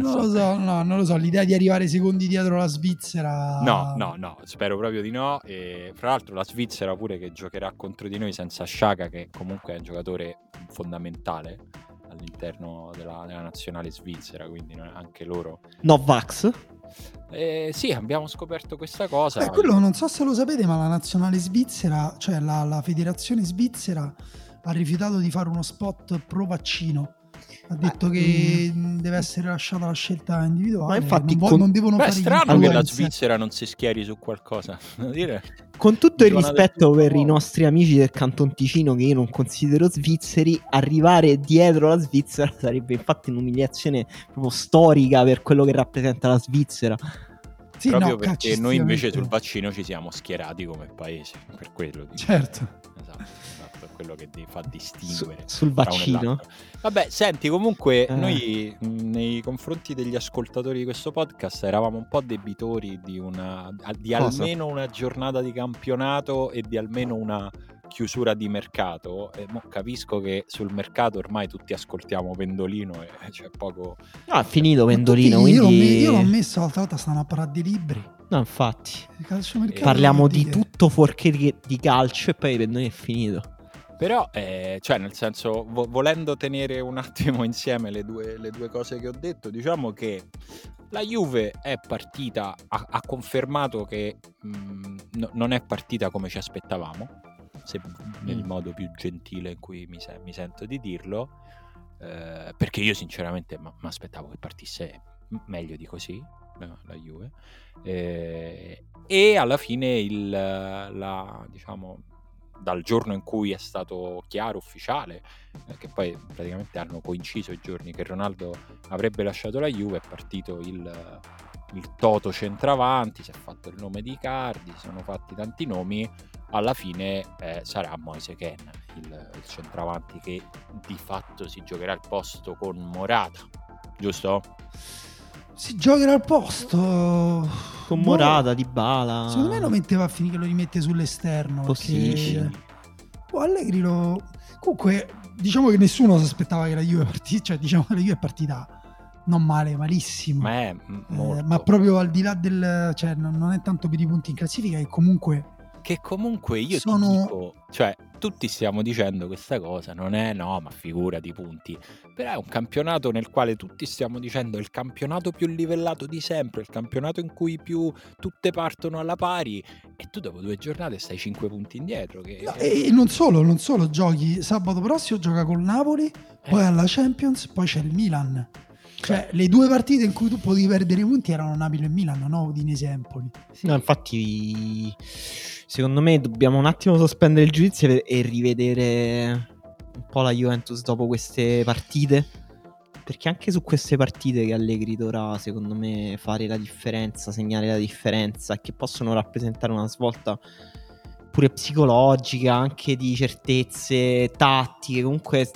Non lo so, no, non lo so. L'idea di arrivare secondi dietro la Svizzera. No, no, no, spero proprio di no. E fra l'altro, la Svizzera pure che giocherà contro di noi senza Sciaga, che comunque è un giocatore fondamentale all'interno della, della nazionale svizzera. Quindi anche loro. Novax? Eh, sì, abbiamo scoperto questa cosa. Eh, quello non so se lo sapete, ma la nazionale svizzera, cioè la, la federazione svizzera, ha rifiutato di fare uno spot pro vaccino ha detto che mm. deve essere lasciata la scelta individuale. Ma infatti, non, con... non devono Beh, fare è strano che la Svizzera non si schieri su qualcosa. Con tutto il rispetto per i nostri amici del Canton Ticino, che io non considero svizzeri, arrivare dietro la Svizzera sarebbe infatti un'umiliazione proprio storica per quello che rappresenta la Svizzera. Sì, Proprio no, perché noi invece sul vaccino ci siamo schierati come paese, per quello. Dico. Certo. Esatto quello che fa distinguere Su, sul vaccino. Vabbè, senti, comunque eh. noi nei confronti degli ascoltatori di questo podcast eravamo un po' debitori di, una, di almeno una giornata di campionato e di almeno una chiusura di mercato. E mo capisco che sul mercato ormai tutti ascoltiamo Pendolino e c'è poco. Ah, è finito Pendolino. Tutti, quindi... Io, l'ho, messo l'altra volta, stanno a parlare di libri. No, infatti. Parliamo di tutto fuorché di, di calcio e poi Pendolino è finito. Però, eh, cioè, nel senso, vo- volendo tenere un attimo insieme le due, le due, cose che ho detto, diciamo che la Juve è partita, ha, ha confermato che mh, mm, no, non è partita come ci aspettavamo, se, nel mm. modo più gentile in cui mi, se- mi sento di dirlo, eh, perché io sinceramente mi aspettavo che partisse meglio di così, la, la Juve, eh, e alla fine il, la, diciamo, dal giorno in cui è stato chiaro, ufficiale, eh, che poi praticamente hanno coinciso i giorni che Ronaldo avrebbe lasciato la Juve, è partito il, il Toto centravanti, si è fatto il nome di Cardi, si sono fatti tanti nomi, alla fine eh, sarà Moise Ken, il, il centravanti che di fatto si giocherà il posto con Morata, giusto? Si giocherà al posto con boh. Morata, di Bala. Secondo me lo metteva a finire che lo rimette sull'esterno. Possibile. Perché... Oh, Allegri lo. Comunque, diciamo che nessuno si aspettava che la Juve partisse, cioè diciamo che la Juve è partita non male, malissimo. Ma, eh, ma proprio al di là del... cioè non è tanto per i punti in classifica, è comunque che comunque io sono... ti dico, cioè tutti stiamo dicendo questa cosa, non è no, ma figura di punti, però è un campionato nel quale tutti stiamo dicendo il campionato più livellato di sempre, il campionato in cui più tutte partono alla pari e tu dopo due giornate stai 5 punti indietro. Che... No, e non solo, non solo, giochi sabato prossimo, gioca col Napoli, eh. poi alla Champions, poi c'è il Milan. Cioè, le due partite in cui tu potevi perdere punti erano Napoli e Milan, no Udinese Empoli. No, infatti, secondo me dobbiamo un attimo sospendere il giudizio e rivedere un po' la Juventus dopo queste partite. Perché anche su queste partite che Allegri dovrà, secondo me, fare la differenza, segnare la differenza e che possono rappresentare una svolta pure psicologica, anche di certezze tattiche. Comunque,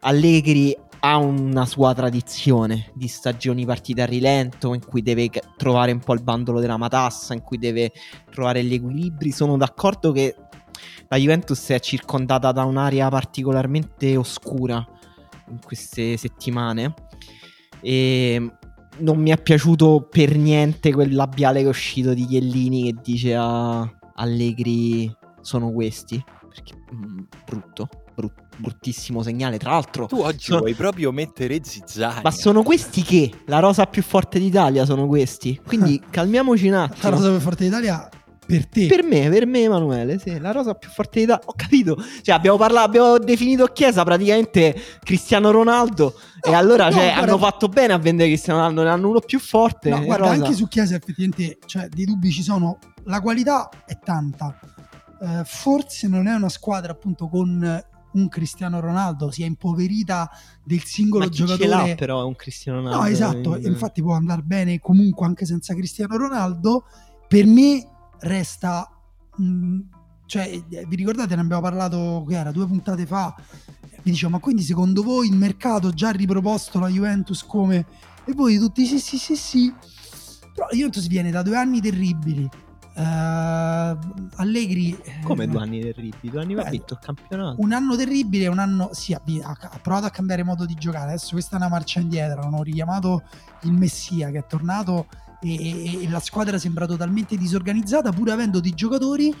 Allegri ha una sua tradizione di stagioni partite a rilento in cui deve trovare un po' il bandolo della matassa, in cui deve trovare gli equilibri. Sono d'accordo che la Juventus è circondata da un'area particolarmente oscura in queste settimane e non mi è piaciuto per niente quel labiale che è uscito di Chiellini che dice a Allegri sono questi perché mm, brutto brutto bruttissimo segnale. Tra l'altro, tu oggi sono... vuoi proprio mettere zizzania. Ma sono questi che? La rosa più forte d'Italia sono questi. Quindi calmiamoci un attimo. La rosa più forte d'Italia per te. Per me, per me, Emanuele, sì, la rosa più forte d'Italia. Ho capito. Cioè, abbiamo parlato, abbiamo definito Chiesa praticamente Cristiano Ronaldo. No, e allora, no, cioè, guarda... hanno fatto bene a vendere Cristiano Ronaldo, ne hanno uno più forte. No, guarda, rosa. anche su Chiesa effettivamente, cioè, dei dubbi ci sono. La qualità è tanta. Uh, forse non è una squadra appunto con un Cristiano Ronaldo, si è impoverita del singolo giocatore. Ce l'ha però è un Cristiano Ronaldo. No, esatto, in... infatti può andare bene comunque anche senza Cristiano Ronaldo. Per me resta mh, mm, cioè, eh, vi ricordate, ne abbiamo parlato che era due puntate fa. Mi dicevo, ma quindi secondo voi il mercato già ha riproposto la Juventus come e voi tutti sì, sì, sì, sì. Però la Juventus viene da due anni terribili Uh, Allegri come due anni terribili due anni fa ha vinto il campionato. un anno terribile un anno sì ha, ha, provato a cambiare modo di giocare. Adesso questa è una marcia indietro hanno richiamato il Messia che è tornato e, e, e la squadra sembra totalmente disorganizzata pur avendo dei giocatori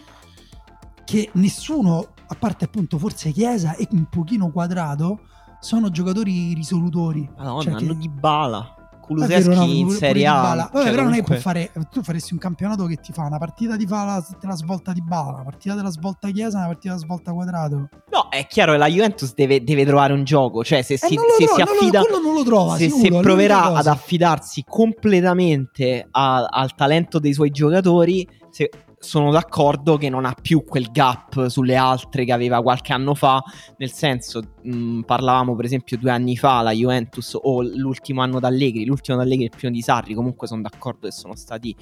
che nessuno a parte appunto forse Chiesa e un pochino quadrato sono giocatori risolutori. Madonna, cioè hanno che... di bala Kuluseschi in Serie A. Vabbè, cioè, però non è può fare. Tu faresti un campionato che ti fa una partita ti fa la, la svolta di bala, una partita della svolta chiesa, una partita della svolta quadrato. No, è chiaro che la Juventus deve, deve trovare un gioco. Cioè, se eh, si, se trova, si affida. Non lo, non lo trova, se, sicuro, se proverà ad affidarsi completamente a, al talento dei suoi giocatori. Se, sono d'accordo che non ha più quel gap sulle altre che aveva qualche anno fa, nel senso mh, parlavamo per esempio due anni fa la Juventus o l'ultimo anno d'Allegri, l'ultimo d'Allegri e il primo di Sarri, comunque sono d'accordo che sono stati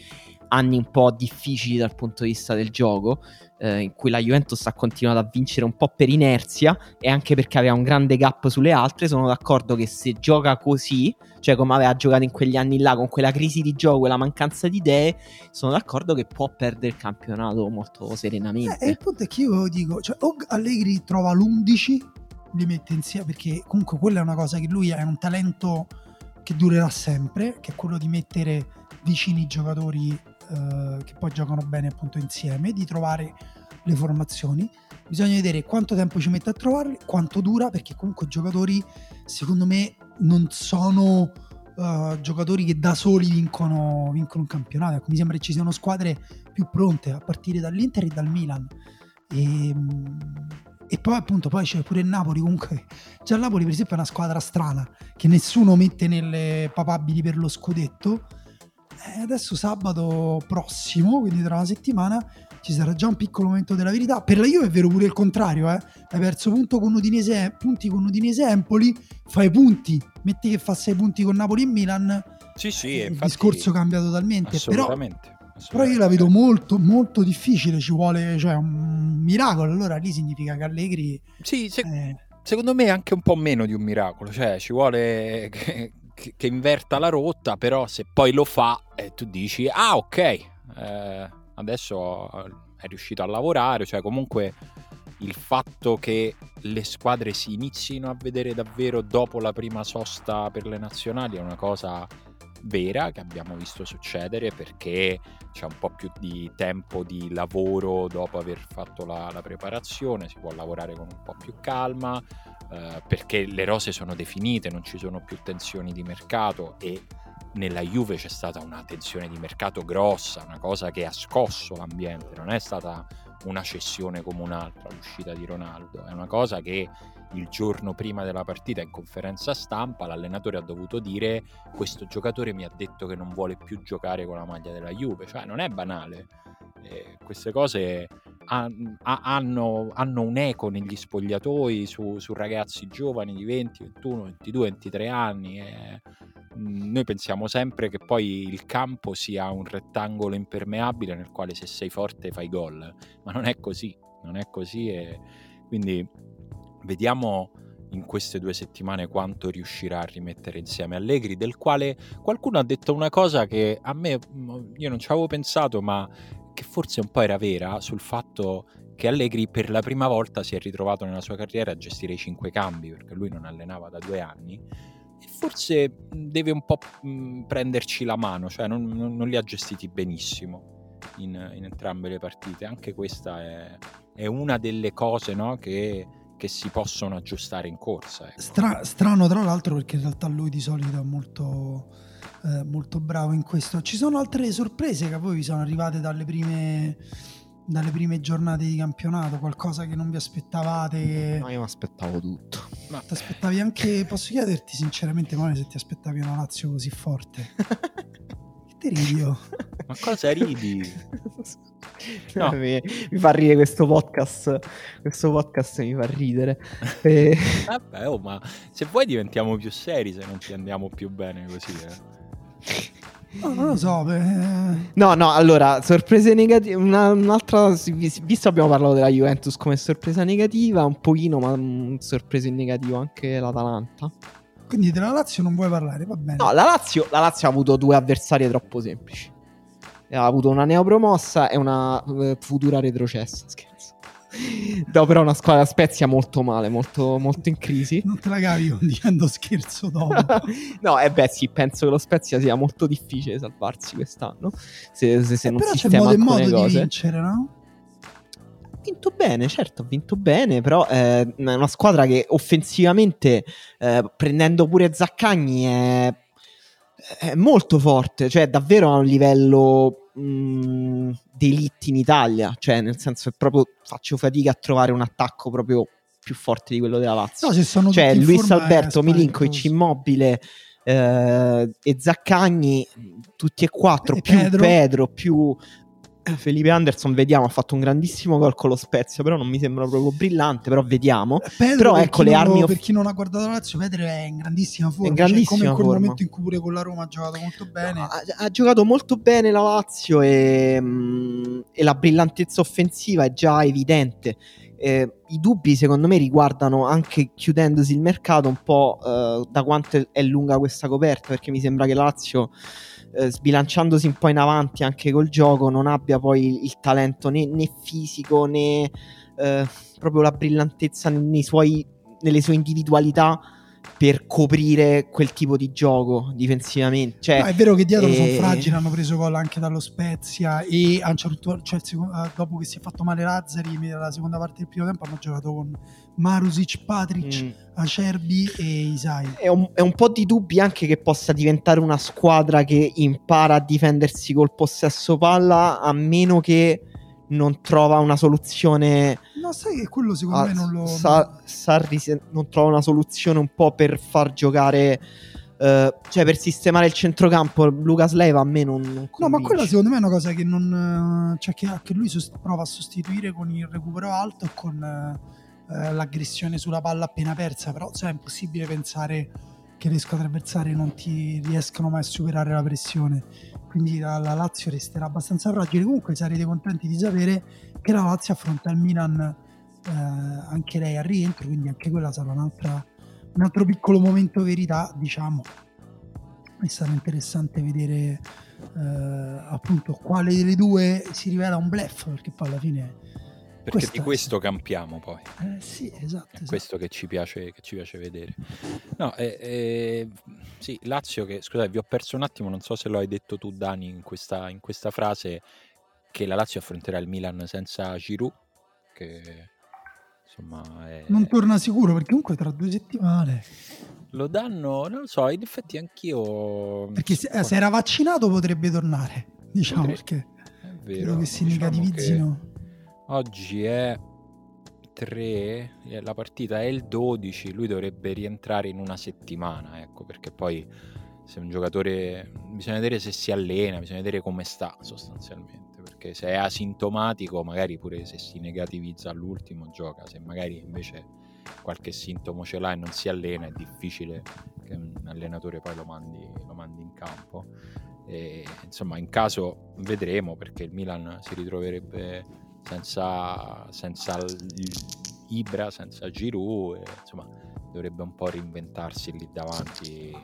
anni un po' difficili dal punto di vista del gioco, eh, in cui la Juventus ha continuato a vincere un po' per inerzia e anche perché aveva un grande gap sulle altre, sono d'accordo che se gioca così, cioè come aveva giocato in quegli anni là, con quella crisi di gioco, quella mancanza di idee, sono d'accordo che può perdere il campionato molto serenamente. Eh, e il punto è che io dico, cioè, o Allegri trova l'11, li mette insieme, perché comunque quella è una cosa che lui ha un talento che durerà sempre, che è quello di mettere vicini i giocatori eh, che poi giocano bene appunto insieme, di trovare le formazioni. Bisogna vedere quanto tempo ci mette a trovarle, quanto dura, perché comunque i giocatori secondo me non sono uh, giocatori che da soli vincono, vincono un campionato. Ecco, mi sembra che ci siano squadre più pronte a partire dall'Inter e dal Milan. E, ehm, e poi appunto poi c'è pure il Napoli comunque già il Napoli per esempio è una squadra strana che nessuno mette nelle papabili per lo scudetto eh, adesso sabato prossimo, quindi tra una settimana, ci sarà già un piccolo momento della verità. Per la Juve è vero pure il contrario, eh? hai perso punto con Udinese, punti con Udinese Empoli, fai punti, metti che fa 6 punti con Napoli e Milan. Sì, sì, il discorso cambia totalmente. Assolutamente. Però, assolutamente. però io la vedo molto, molto difficile, ci vuole cioè, un miracolo. Allora lì significa che Allegri... Sì, se, eh, secondo me è anche un po' meno di un miracolo, cioè ci vuole che, che, che inverta la rotta, però se poi lo fa, eh, tu dici, ah ok, eh, adesso è riuscito a lavorare, cioè comunque il fatto che le squadre si inizino a vedere davvero dopo la prima sosta per le nazionali è una cosa vera che abbiamo visto succedere perché c'è un po' più di tempo di lavoro dopo aver fatto la, la preparazione, si può lavorare con un po' più calma eh, perché le rose sono definite, non ci sono più tensioni di mercato e nella Juve c'è stata una tensione di mercato grossa, una cosa che ha scosso l'ambiente, non è stata una cessione come un'altra l'uscita di Ronaldo, è una cosa che il giorno prima della partita in conferenza stampa l'allenatore ha dovuto dire questo giocatore mi ha detto che non vuole più giocare con la maglia della Juve, cioè non è banale. Eh, queste cose han, hanno, hanno, un eco negli spogliatoi su, su, ragazzi giovani di 20, 21, 22, 23 anni. Eh, noi pensiamo sempre che poi il campo sia un rettangolo impermeabile nel quale se sei forte fai gol, ma non è così, non è così e quindi Vediamo in queste due settimane quanto riuscirà a rimettere insieme Allegri, del quale qualcuno ha detto una cosa che a me mm, io non ci avevo pensato, ma che forse un po' era vera sul fatto che Allegri per la prima volta si è ritrovato nella sua carriera a gestire i cinque cambi, perché lui non allenava da due anni e forse mm, deve un po' mm, prenderci la mano, cioè non, non, li ha gestiti benissimo in, in, entrambe le partite. Anche questa è, è una delle cose no, che che si possono aggiustare in corsa. Ecco. Stra- strano tra l'altro perché in realtà lui di solito è molto, eh, molto bravo in questo. Ci sono altre sorprese che a voi vi sono arrivate dalle prime, dalle prime giornate di campionato? Qualcosa che non vi aspettavate? No, io mi aspettavo tutto. Ma ti aspettavi anche, posso chiederti sinceramente, Mone, se ti aspettavi una Lazio così forte? te ridi io? Ma cosa ridi? No. mi, mi, fa ridere questo podcast. Questo podcast mi fa ridere. e... Vabbè, oh, ma se vuoi diventiamo più seri se non ci andiamo più bene così. Eh. No, non lo so. Beh. No, no, allora, sorprese negative. Una, un'altra. Visto abbiamo parlato della Juventus come sorpresa negativa, un pochino, ma un sorpresa in negativo anche l'Atalanta. Quindi della Lazio non vuoi parlare, va bene. No, la Lazio, la Lazio ha avuto due avversarie troppo semplici ha avuto una neopromossa e una uh, futura retrocessa. Scherzo. No, però una squadra Spezia molto male, molto, molto in crisi. Non te la cavi dicendo scherzo dopo. no, e eh beh sì, penso che lo Spezia sia molto difficile salvarsi quest'anno. Se, se, se eh, non però sistema c'è modo e modo cose. di vincere, no? Vinto bene, certo, ha vinto bene, però eh, è una squadra che offensivamente, eh, prendendo pure Zaccagni, è, è molto forte, cioè davvero a un livello mh, mm, d'elite in Italia, cioè nel senso che proprio faccio fatica a trovare un attacco proprio più forte di quello della Lazio. No, se sono cioè Luis Alberto, Milinkovic, Immobile eh, e Zaccagni, tutti e quattro, e più Pedro. Pedro, più Felipe Anderson, vediamo, ha fatto un grandissimo gol con lo Spezia, però non mi sembra proprio brillante, però vediamo. Eh, Pedro, però ecco le armi... Lo, per chi non ha guardato la Lazio, Pedro è in grandissima forma, in grandissima cioè, come in quel forma. momento in cui pure con la Roma ha giocato molto bene. No, ha, ha, giocato molto bene la Lazio e, mh, mm, e la brillantezza offensiva è già evidente. Eh, I dubbi secondo me riguardano anche chiudendosi il mercato un po' eh, da quanto è lunga questa coperta, perché mi sembra che la Lazio eh, sbilanciandosi un po' in avanti anche col gioco, non abbia poi il talento né, né fisico né eh, proprio la brillantezza suoi, nelle sue individualità per coprire quel tipo di gioco difensivamente. Cioè, no, è vero che dietro e... sono fragili, hanno preso gol anche dallo Spezia e a un certo, cioè, secondo, dopo che si è fatto male Lazzari nella seconda parte del primo tempo hanno giocato con Marusic, Patric, mm. Acerbi e Isai. È un, è un, po' di dubbi anche che possa diventare una squadra che impara a difendersi col possesso palla a meno che non trova una soluzione. No, sai che quello secondo ah, me non lo. Sa- Sarri non trova una soluzione un po' per far giocare. Uh, cioè per sistemare il centrocampo Lucas Leiva a me non, non no ma quella secondo me è una cosa che non cioè che, che lui sost- prova a sostituire con il recupero alto e con uh, l'aggressione sulla palla appena persa però cioè, è impossibile pensare che le squadre avversarie non ti riescano mai a superare la pressione quindi la, la, Lazio resterà abbastanza fragile. Comunque sarete contenti di sapere che la Lazio affronta il Milan eh, anche lei al rientro, quindi anche quella sarà un'altra, un altro piccolo momento verità, diciamo. È stato interessante vedere eh, appunto quale delle due si rivela un blef, perché poi alla fine perché questo di questo campiamo poi. Eh, sì, esatto. È esatto. questo che ci, piace, che ci piace vedere. No, eh, eh, sì, Lazio che, scusate, vi ho perso un attimo, non so se lo hai detto tu Dani in questa, in questa frase, che la Lazio affronterà il Milan senza Giroud, che insomma è... Non torna sicuro perché comunque tra due settimane... Lo danno, non lo so, in effetti anch'io... Perché se, eh, se era vaccinato potrebbe tornare, diciamo, potrebbe... perché... È vero, credo che si diciamo negativizzino. Che Oggi è 3, la partita è il 12, lui dovrebbe rientrare in una settimana, ecco, perché poi se un giocatore bisogna vedere se si allena, bisogna vedere come sta sostanzialmente, perché se è asintomatico, magari pure se si negativizza all'ultimo gioca, se magari invece qualche sintomo ce l'ha e non si allena, è difficile che un allenatore poi lo mandi, lo mandi in campo. E, insomma, in caso vedremo perché il Milan si ritroverebbe senza, senza Ibra, senza Giroud, e, insomma dovrebbe un po' reinventarsi lì davanti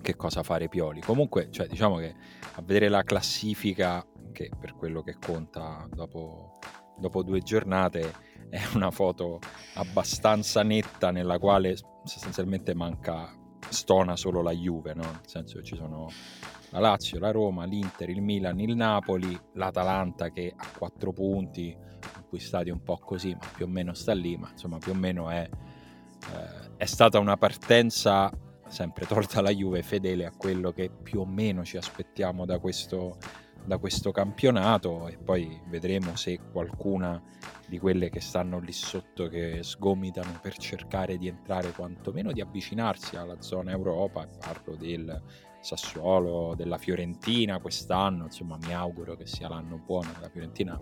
che cosa fare Pioli. Comunque, cioè, diciamo che a vedere la classifica, che per quello che conta dopo, dopo due giornate, è una foto abbastanza netta nella quale sostanzialmente manca, stona solo la Juve, no? Nel senso che ci sono la Lazio, la Roma, l'Inter, il Milan, il Napoli, l'Atalanta che ha quattro punti, acquistati un po' così, ma più o meno sta lì, ma insomma più o meno è, eh, è stata una partenza sempre tolta la Juve fedele a quello che più o meno ci aspettiamo da questo, da questo campionato e poi vedremo se qualcuna di quelle che stanno lì sotto che sgomitano per cercare di entrare quantomeno di avvicinarsi alla zona Europa, parlo del Sassuolo, della Fiorentina quest'anno, insomma mi auguro che sia l'anno buono della Fiorentina,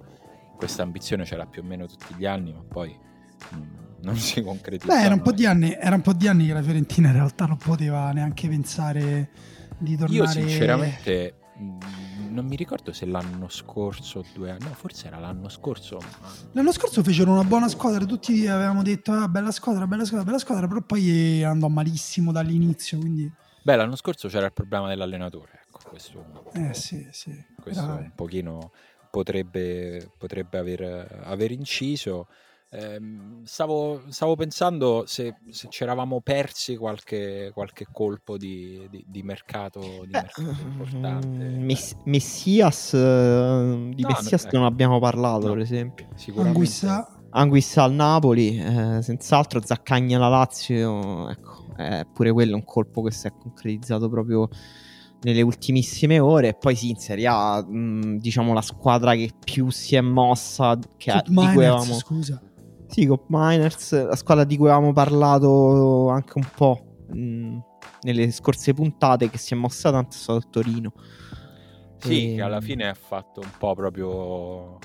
questa ambizione ce l'ha più o meno tutti gli anni, ma poi mh, mm, non si concretizza. Beh, era un, po di anni, era un po' di anni che la Fiorentina in realtà non poteva neanche pensare di tornare... Io sinceramente... Mm, non mi ricordo se l'anno scorso, due anni, no, forse era l'anno scorso. L'anno scorso fecero una buona squadra, tutti avevamo detto ah, bella squadra, bella squadra, bella squadra, però poi andò malissimo dall'inizio, quindi... Beh, l'anno scorso c'era il problema dell'allenatore, ecco, questo, eh, sì, sì. questo un pochino potrebbe, potrebbe aver, aver inciso. Eh, stavo, stavo, pensando se, se ci eravamo persi qualche, qualche colpo di, di, di, mercato, di mercato importante. Mm, Mess- Messias, uh, di no, Messias no, ecco. non abbiamo parlato, no, per esempio. Sicuramente. Anguissa. Anguissa al Napoli, eh, senz'altro Zaccagna alla Lazio, ecco eh, pure quello è un colpo che si è concretizzato proprio nelle ultimissime ore. E poi sì, in Serie A, mh, diciamo la squadra che più si è mossa, che ha, di cui avevamo... scusa. Sì, Cop Miners, la squadra di cui avevamo parlato anche un po' mh, nelle scorse puntate, che si è mossa tanto è stato il Torino. Sì, e... che alla fine ha fatto un po' proprio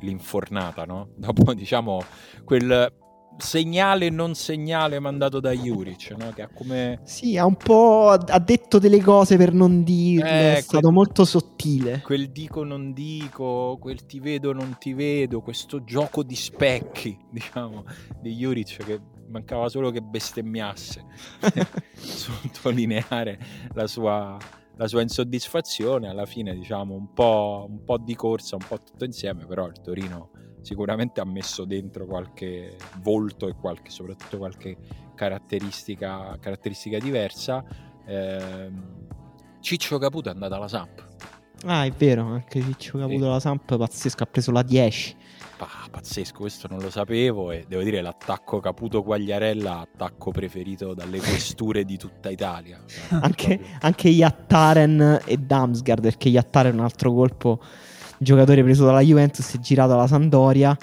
l'infornata, no? Dopo, diciamo, quel segnale non segnale mandato da Juric, no? Che ha come... Sì, ha un po' ha detto delle cose per non dirle, eh, è stato quel, molto sottile. Quel dico non dico, quel ti vedo non ti vedo, questo gioco di specchi, diciamo, di Juric che mancava solo che bestemmiasse, sottolineare la sua, la sua insoddisfazione, alla fine diciamo un po', un po' di corsa, un po' tutto insieme, però il Torino sicuramente ha messo dentro qualche volto e qualche, soprattutto qualche caratteristica, caratteristica diversa. Eh, Ciccio Caputo è andato alla Samp. Ah, è vero, anche Ciccio Caputo alla Samp, pazzesco, ha preso la 10. Ah, pazzesco, questo non lo sapevo e devo dire l'attacco Caputo Quagliarella, attacco preferito dalle questure di tutta Italia. anche, anche Yattaren e Damsgaard, perché Yattaren è un altro colpo giocatore preso dalla Juventus, è girato alla Sandoria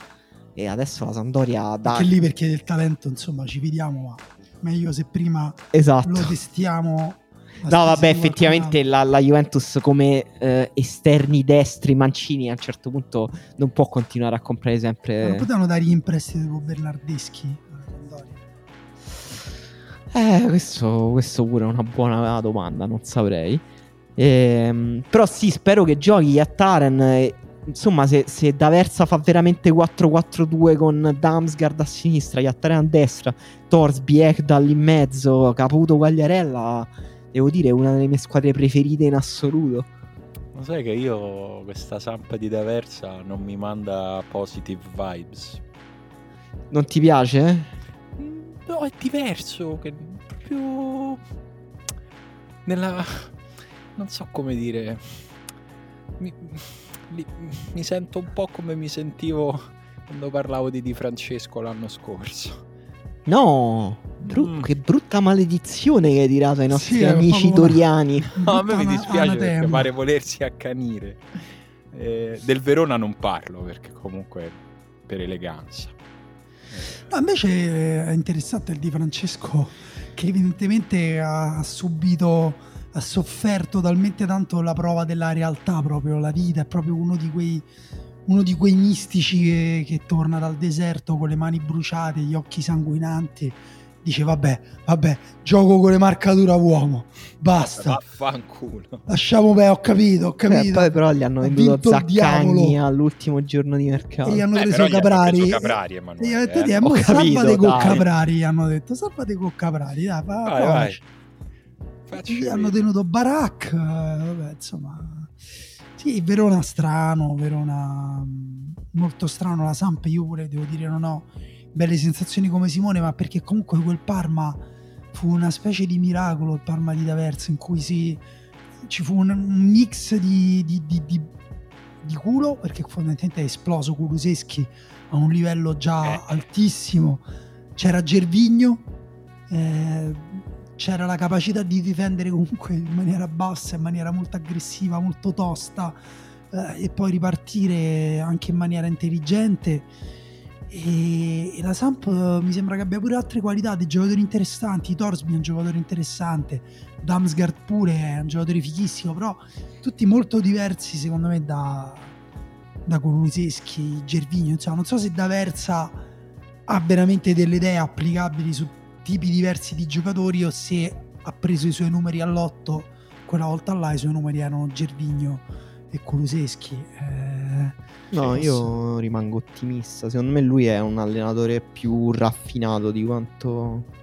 e adesso la Sandoria dà... Anche lì perché del talento insomma ci vediamo, ma meglio se prima esatto. lo testiamo. No, vabbè, effettivamente la, la, Juventus come eh, esterni destri Mancini a un certo punto non può continuare a comprare sempre... Ma non potevano dare in prestito Bernardeschi? Eh, questo, questo pure è una buona domanda, non saprei. Ehm, però sì, spero che giochi a Taren. E, insomma, se, se D'Aversa fa veramente 4-4-2 con Damsgaard a sinistra, Yattaren a destra, Torsby, Ekdal in mezzo, Caputo Quagliarella, devo dire, è una delle mie squadre preferite in assoluto. Lo sai che io questa Samp di D'Aversa non mi manda positive vibes. Non ti piace? Mm, no, è diverso, che proprio nella non so come dire mi, mi, mi sento un po' come mi sentivo quando parlavo di Di Francesco l'anno scorso. No, bru- mm. che brutta maledizione che hai tirato ai nostri sì, amici toriani. No, a me mi dispiace perché pare volersi accanire. Eh, del Verona non parlo perché comunque per eleganza. No, invece è interessante il Di Francesco che evidentemente ha subito ha sofferto talmente tanto la prova della realtà proprio la vita è proprio uno di quei uno di quei mistici che, che, torna dal deserto con le mani bruciate, gli occhi sanguinanti. Dice: Vabbè, vabbè, gioco con le marcature a uomo. Basta. Vaffanculo. Lasciamo beh, ho capito, ho capito. Eh, poi però gli hanno venduto Zaccagni all'ultimo giorno di mercato. E gli hanno eh, preso Caprari. Preso Caprari Emanuele, e gli hanno detto: eh. eh salvate con Caprari. Hanno detto: Salvate con Caprari. Dai, vai, vai. Gli hanno tenuto Barak. Vabbè, insomma sì, Verona strano, Verona mm, molto strano la Samp, io pure devo dire non ho belle sensazioni come Simone, ma perché comunque quel Parma fu una specie di miracolo, il Parma di D'Averso, in cui si, ci fu un, mix di, di, di, di, culo, perché fondamentalmente è esploso Kuluseschi a un livello già eh. altissimo, c'era Gervigno, eh, c'era la capacità di difendere comunque in maniera bassa, in maniera molto aggressiva, molto tosta eh, e poi ripartire anche in maniera intelligente. E, e la Samp eh, mi sembra che abbia pure altre qualità, dei giocatori interessanti. Torsby è un giocatore interessante, Damsgaard pure è un giocatore fighissimo, però tutti molto diversi secondo me da, da Kuluseschi, Gervigno. Insomma, non so se D'Aversa ha veramente delle idee applicabili su tipi diversi di giocatori o se ha preso i suoi numeri all'otto quella volta là i suoi numeri erano Gervigno e Kuluseschi eh, no io rimango ottimista. Secondo me lui è un allenatore più raffinato di quanto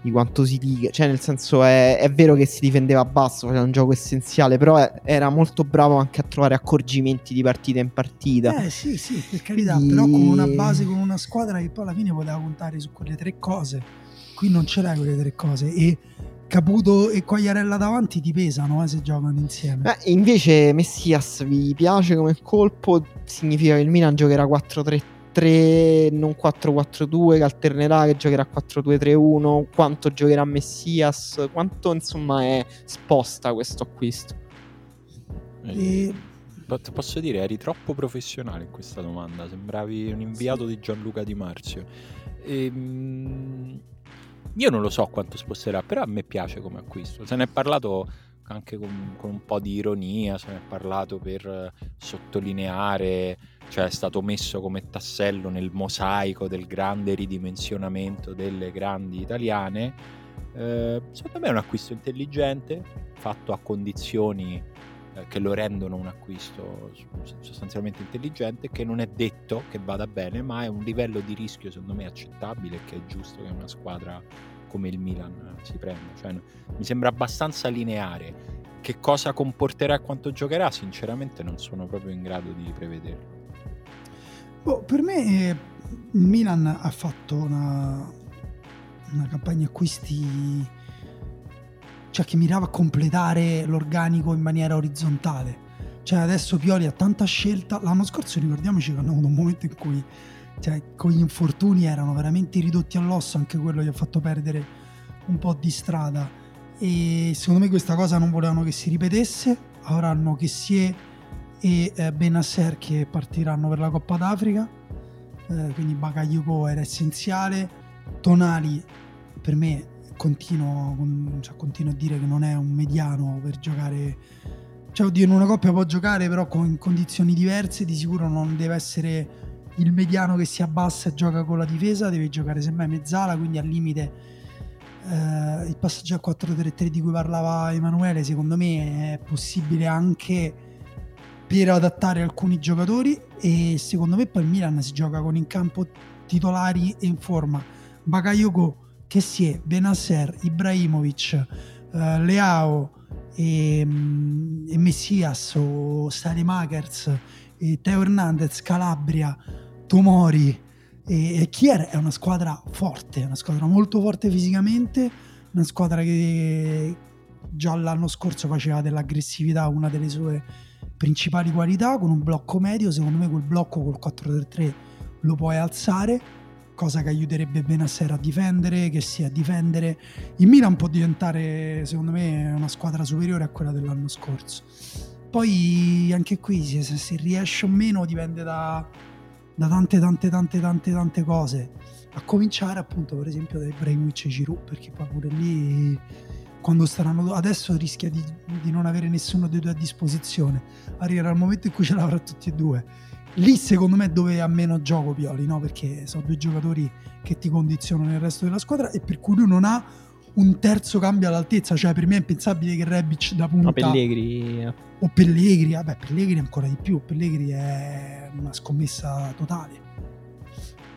di quanto si dica. Cioè nel senso è, è vero che si difendeva basso faceva un gioco essenziale però è, era molto bravo anche a trovare accorgimenti di partita in partita. Eh sì sì per carità Quindi... però con una base con una squadra che poi alla fine poteva contare su quelle tre cose qui non ce l'hai quelle tre cose e Caputo e Quagliarella davanti ti pesano eh, se giocano insieme. Eh, invece Messias vi piace come colpo? Significa che il Milan giocherà 4-3-3, non 4-4-2, che alternerà, che giocherà 4-2-3-1, quanto giocherà Messias, quanto insomma è sposta questo acquisto? E... Posso dire, eri troppo professionale in questa domanda, sembravi un inviato di Gianluca Di Marzio. E, ehm, io non lo so quanto sposterà, però a me piace come acquisto. Se ne è parlato anche con, con un po' di ironia, se ne è parlato per sottolineare, cioè è stato messo come tassello nel mosaico del grande ridimensionamento delle grandi italiane. Eh, secondo me è un acquisto intelligente, fatto a condizioni eh, che lo rendono un acquisto sostanzialmente intelligente, che non è detto che vada bene, ma è un livello di rischio secondo me accettabile che è giusto che una squadra come il Milan si prenda. Cioè, mi sembra abbastanza lineare. Che cosa comporterà e quanto giocherà, sinceramente non sono proprio in grado di prevederlo. Boh, per me eh, il Milan ha fatto una, una campagna acquisti cioè che mirava a completare l'organico in maniera orizzontale. Cioè adesso Pioli ha tanta scelta. L'anno scorso ricordiamoci che hanno avuto un momento in cui cioè, con gli infortuni erano veramente ridotti all'osso, anche quello gli ha fatto perdere un po' di strada. E secondo me questa cosa non volevano che si ripetesse. Ora hanno Kessie e eh, Benasser che partiranno per la Coppa d'Africa. Eh, quindi Bakayoko era essenziale. Tonali per me continuo, cioè, continuo, a dire che non è un mediano per giocare. Cioè, oddio, in una coppia può giocare, però con, in condizioni diverse. Di sicuro non deve essere il mediano che si abbassa e gioca con la difesa, deve giocare semmai mezzala, quindi al limite eh, il passaggio a 4-3-3 di cui parlava Emanuele, secondo me è possibile anche per adattare alcuni giocatori e secondo me poi il Milan si gioca con in campo titolari e in forma. Bakayoko Kessie, Benasser, Ibrahimovic, uh, Leao e, e Messias o Stademakers e Teo Hernandez, Calabria, Tomori. E, e Kier è una squadra forte, una squadra molto forte fisicamente, una squadra che già l'anno scorso faceva dell'aggressività una delle sue principali qualità con un blocco medio, secondo me quel blocco col 4-3-3 lo puoi alzare cosa che aiuterebbe Benassere a difendere, che sia a difendere. Il Milan può diventare, secondo me, una squadra superiore a quella dell'anno scorso. Poi anche qui, se, se riesce o meno, dipende da, da, tante, tante, tante, tante, tante cose. A cominciare appunto, per esempio, da Ibrahimovic e Giroud, perché poi pure lì quando staranno adesso rischia di, di, non avere nessuno dei due a disposizione arriverà il momento in cui ce l'avrà tutti e due lì secondo me è dove ha meno gioco Pioli, no? perché sono due giocatori che ti condizionano nel resto della squadra e per cui lui non ha un terzo cambio all'altezza, cioè per me è impensabile che Rebic da punta... No, Pellegri... O Pellegri, vabbè Pellegri ancora di più, Pellegri è una scommessa totale.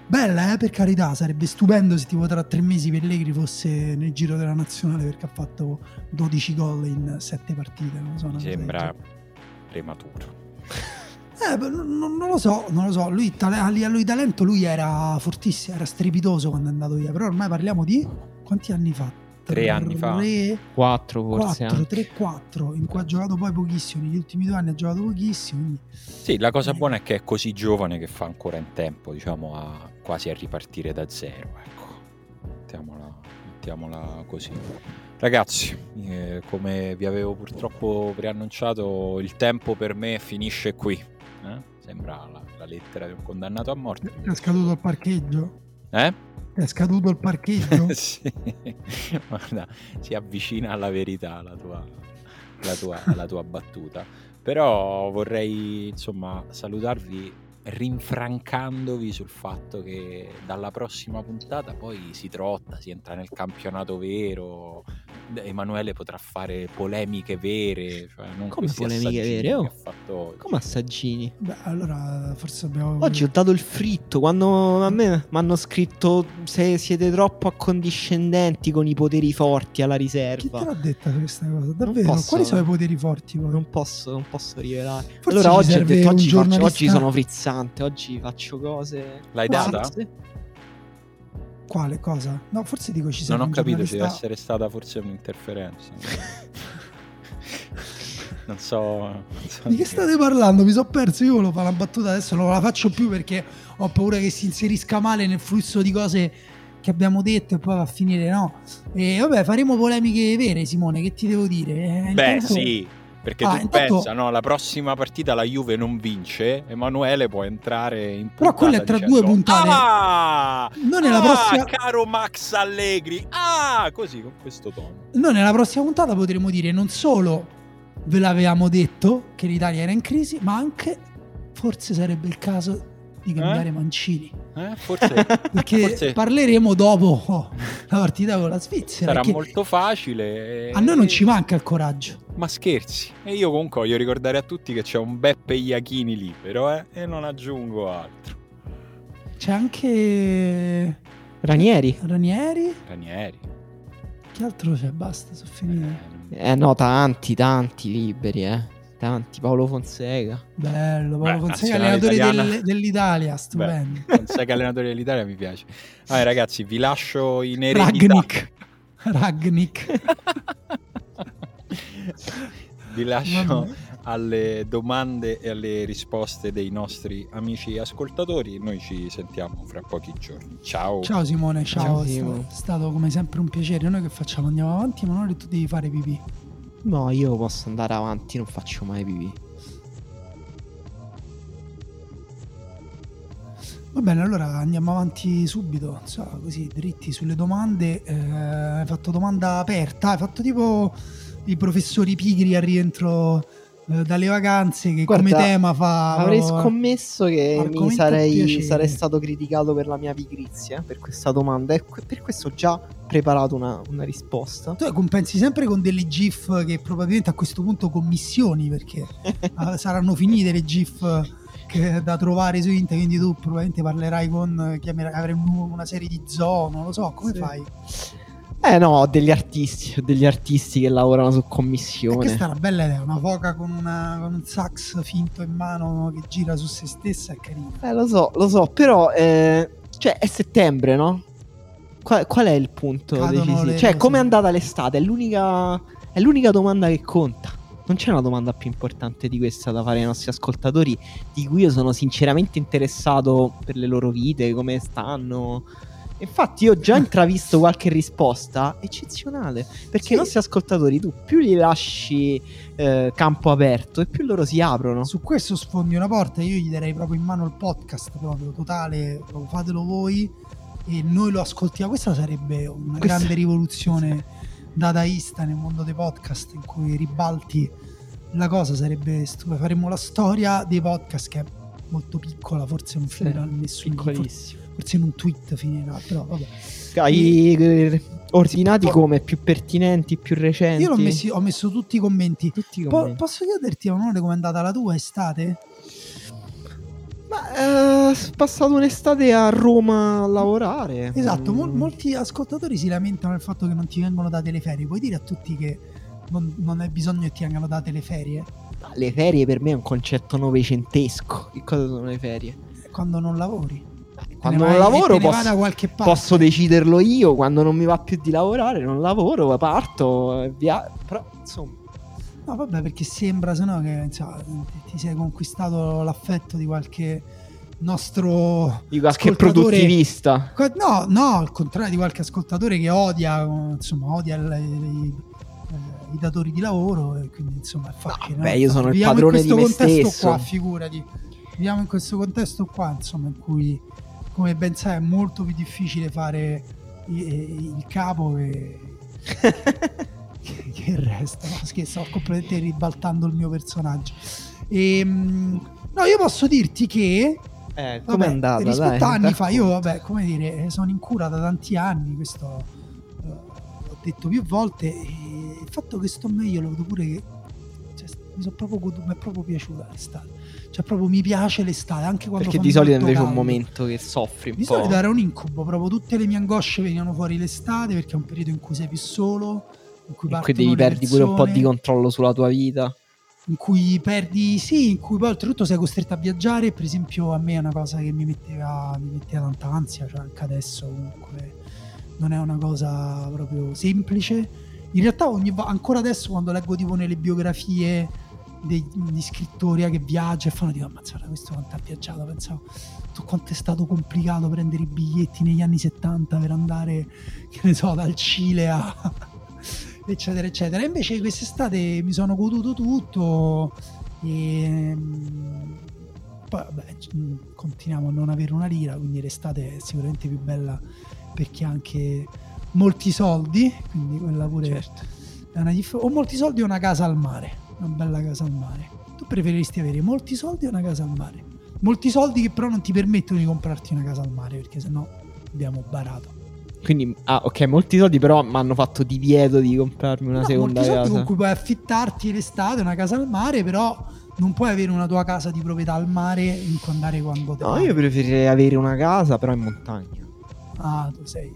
Bella, eh, per carità, sarebbe stupendo se tipo tra tre mesi Pellegri fosse nel giro della nazionale perché ha fatto 12 gol in 7 partite. Non so, Mi sembra prematuro. Eh, non, non, lo so, non lo so. Lui a livello di talento lui era fortissimo, era strepitoso quando è andato via. Però ormai parliamo di quanti anni fa? Tre anni fa? Quattro forse. 4, 3, 4, in cui ha giocato poi pochissimo. Negli ultimi due anni ha giocato pochissimo. Quindi... Sì, la cosa eh. buona è che è così giovane che fa ancora in tempo, diciamo, a, quasi a ripartire da zero. Ecco, mettiamola, mettiamola così. Ragazzi, eh, come vi avevo purtroppo preannunciato, il tempo per me finisce qui. Sembra la, la, lettera di un condannato a morte. È scaduto il parcheggio? Eh? È scaduto il parcheggio? sì, guarda, si avvicina alla verità la tua, la tua, la tua battuta. Però vorrei insomma salutarvi rinfrancandovi sul fatto che dalla prossima puntata poi si trotta, si entra nel campionato vero, Emanuele potrà fare polemiche vere. Cioè non Come polemiche vere? Oh. Fatto... Come assaggini? Beh, allora forse abbiamo. Oggi ho dato il fritto. Quando a me mi hanno scritto se siete troppo accondiscendenti con i poteri forti alla riserva. Chi te l'ha detta questa cosa? Davvero? Posso, Quali sono i poteri forti? Poi? Non posso, non posso rivelare. Forse allora oggi ho detto: oggi, faccio, oggi sono frizzante. Oggi faccio cose. L'hai data? Quale cosa? No, forse dico ci Non ho capito, ci deve essere stata forse un'interferenza. non, so, non so. Di che state parlando? Mi sono perso. Io volevo fare una battuta adesso, non la faccio più perché ho paura che si inserisca male nel flusso di cose che abbiamo detto e poi va a finire no. E vabbè, faremo polemiche vere, Simone. Che ti devo dire? Eh, Beh, intanto... sì perché ah, tu intanto... pensa, no, la prossima partita la Juve non vince, Emanuele può entrare in puntata Però quella è tra dicendo, due puntate. Ah! Non è la ah, prossima... caro Max Allegri. Ah, così, con questo tono. Noi nella prossima puntata potremo dire non solo ve l'avevamo detto che l'Italia era in crisi, ma anche forse sarebbe il caso di cambiare eh? Mancini. Eh? Forse, perché forse... parleremo dopo la partita con la Svizzera. Sarà molto facile. A noi non ci manca il coraggio. Ma scherzi. E io comunque voglio ricordare a tutti che c'è un Beppe Iachini libero, eh? E non aggiungo altro. C'è anche... Ranieri. Ranieri. Ranieri. Che altro c'è? Basta, sono finite. Eh no, tanti, tanti liberi, eh tanti, Paolo Fonseca. Bello, Paolo Beh, Fonseca, allenatore del, dell'Italia, stupendo. Beh, Fonseca, allenatore dell'Italia, mi piace. Vabbè, ragazzi, vi lascio in eredità. Ragnick. Ragnick. vi lascio alle domande e alle risposte dei nostri amici ascoltatori. Noi ci sentiamo fra pochi giorni. Ciao. Ciao Simone, ciao. ciao è stato come sempre un piacere. Noi che facciamo? Andiamo avanti, ma non tu devi fare pipì. No, io posso andare avanti, non faccio mai pipì. Va bene, allora andiamo avanti subito, so, così dritti sulle domande. Eh, hai fatto domanda aperta, hai fatto tipo i professori pigri a rientro eh, dalle vacanze che Guarda, come tema fa... Avrei scommesso che mi sarei, sarei, stato criticato per la mia pigrizia, per questa domanda e per questo già preparato una, una, risposta. Tu compensi sempre con delle GIF che probabilmente a questo punto commissioni perché ah, saranno finite le GIF da trovare su internet, quindi tu probabilmente parlerai con, chiamerai, avrai una serie di zoo, non lo so, come sì. fai? Eh no, ho degli artisti, ho degli artisti che lavorano su commissione. E questa è una bella idea, una foca con, una, con, un sax finto in mano che gira su se stessa è carina. Eh lo so, lo so, però eh, cioè è settembre, no? Qual, qual è il punto decisivo? Cioè, come è andata l'estate? È l'unica, è l'unica domanda che conta. Non c'è una domanda più importante di questa da fare ai nostri ascoltatori, di cui io sono sinceramente interessato per le loro vite, come stanno, Infatti, io ho già intravisto qualche risposta eccezionale. Perché sì. i nostri ascoltatori, tu più gli lasci eh, campo aperto e più loro si aprono. Su questo sfondi una porta. Io gli darei proprio in mano il podcast, proprio totale. Proprio fatelo voi e noi lo ascoltiamo. Questa sarebbe una Questa... grande rivoluzione dadaista nel mondo dei podcast in cui ribalti la cosa. Sarebbe stupendo. Faremmo la storia dei podcast che è molto piccola, forse non finirà sì, nessuno. Piccolissimo forse in un tweet finirà, però vabbè. Hai e... ordinati come? Più pertinenti, più recenti? Io messi, ho messo tutti i commenti. Tutti i commenti. Po- posso chiederti, Manuele, come è andata la tua estate? Ma eh, passato un'estate a Roma a lavorare. Esatto, mm. mol- molti ascoltatori si lamentano del fatto che non ti vengono date le ferie. Puoi dire a tutti che non, non hai bisogno che ti vengano date le ferie? Le ferie per me è un concetto novecentesco. Che cosa sono le ferie? Quando non lavori quando non lavoro posso, posso, deciderlo io, quando non mi va più di lavorare non lavoro, parto e via. Però insomma... No vabbè perché sembra se no che insomma, ti sei conquistato l'affetto di qualche nostro di qualche produttivista. No no al contrario di qualche ascoltatore che odia insomma odia il, i, eh, i datori di lavoro e quindi insomma facile, no, beh io sono il padrone di me stesso qua figurati. Viviamo in questo contesto qua insomma in cui come ben sai è molto più difficile fare il capo che, che il resto. No, scherzo, sto completamente ribaltando il mio personaggio. E, ehm, no, io posso dirti che eh, come è andata? Rispetto a anni fa, io, vabbè, come dire, sono in cura da tanti anni, questo l'ho detto più volte. E il fatto che sto meglio lo vedo pure che cioè, mi, sono proprio, mi è proprio piaciuta l'estate. Cioè, proprio mi piace l'estate, anche quando Perché di solito invece caldo. è un momento che soffri un di po'. Di solito era un incubo, proprio tutte le mie angosce venivano fuori l'estate perché è un periodo in cui sei più solo, in cui, in cui devi perdi pure un po' di controllo sulla tua vita. In cui perdi, sì, in cui poi oltretutto sei costretto a viaggiare. Per esempio, a me è una cosa che mi metteva, mi metteva tanta ansia, cioè anche adesso comunque non è una cosa proprio semplice. In realtà, ogni, ancora adesso, quando leggo tipo nelle biografie degli scrittori eh, che viaggiano e fanno dico ammazzata questo quanto ha viaggiato pensavo tu quanto è stato complicato prendere i biglietti negli anni 70 per andare che ne so dal Cile a eccetera eccetera invece quest'estate mi sono goduto tutto e mm, poi vabbè mm, continuiamo a non avere una lira quindi l'estate è sicuramente più bella perché ha anche molti soldi quindi quella pure certo. è una dif- o molti soldi o una casa al mare una bella casa al mare. Tu preferiresti avere molti soldi o una casa al mare? Molti soldi che però non ti permettono di comprarti una casa al mare perché sennò abbiamo barato. Quindi, ah, ok, molti soldi però mi hanno fatto divieto di comprarmi una no, seconda molti casa. con cui puoi affittarti l'estate una casa al mare, però non puoi avere una tua casa di proprietà al mare in cui andare quando te No, vai. io preferirei avere una casa però in montagna. Ah, tu sei...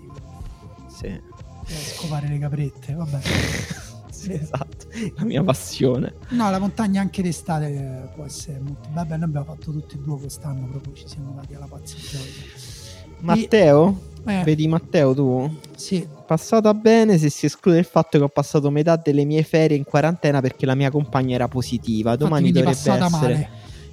Sì. Scopare le caprette, vabbè. sì, esatto, la mia passione. No, la montagna anche d'estate eh, può essere molto... Vabbè, noi abbiamo fatto tutti e due quest'anno, proprio ci siamo dati alla pazza. Matteo? Eh. Vedi Matteo tu? Sì. Passata bene se si esclude il fatto che ho passato metà delle mie ferie in quarantena perché la mia compagna era positiva. Domani Infatti, dovrebbe essere male.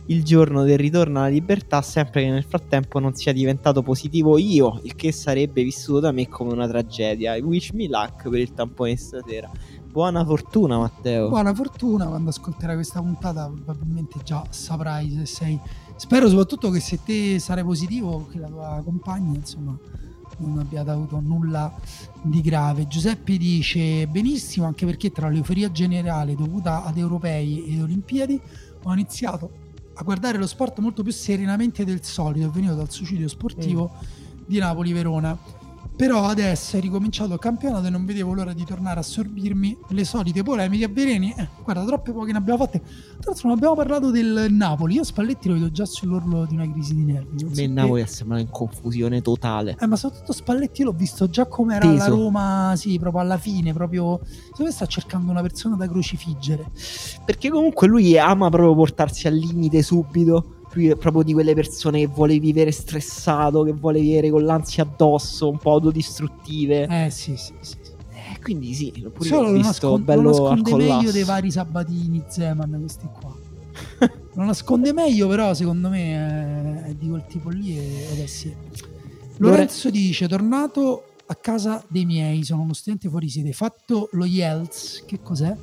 Il giorno del ritorno alla libertà, sempre che nel frattempo non sia diventato positivo io, il che sarebbe vissuto da me come una tragedia. Wish me luck per il tampone stasera. Buona fortuna Matteo. Buona fortuna quando ascolterai questa puntata probabilmente già saprai se sei... Spero soprattutto che se te sarai positivo che la tua compagna insomma non abbiate avuto nulla di grave. Giuseppe dice benissimo anche perché tra l'euforia generale dovuta ad europei e Olimpiadi ho iniziato a guardare lo sport molto più serenamente del solito, è venuto dal suicidio sportivo mm. di Napoli-Verona Però adesso è ricominciato il campionato e non vedevo l'ora di tornare a sorbirmi le solite polemiche a veleni. Eh, guarda, troppe poche ne abbiamo fatte. Tra l'altro non abbiamo parlato del Napoli. Io Spalletti lo vedo già sull'orlo di una crisi di nervi. A me il Napoli è sembrato in confusione totale. Eh, ma soprattutto Spalletti io l'ho visto già come era la Roma, sì, proprio alla fine, proprio... Secondo me sta cercando una persona da crocifiggere. Perché comunque lui ama proprio portarsi al limite subito lui è proprio di quelle persone che vuole vivere stressato, che vuole vivere con l'ansia addosso, un po' autodistruttive. Eh sì, sì, sì. Eh, quindi sì, pure Solo l'ho visto nascon- bello lo nasconde meglio dei vari Sabatini, Zeman, questi qua. lo nasconde meglio, però secondo me è, è di quel tipo lì ed è sì. Lorenzo dice, tornato a casa dei miei, sono uno studente fuori sede, fatto lo IELTS, che cos'è?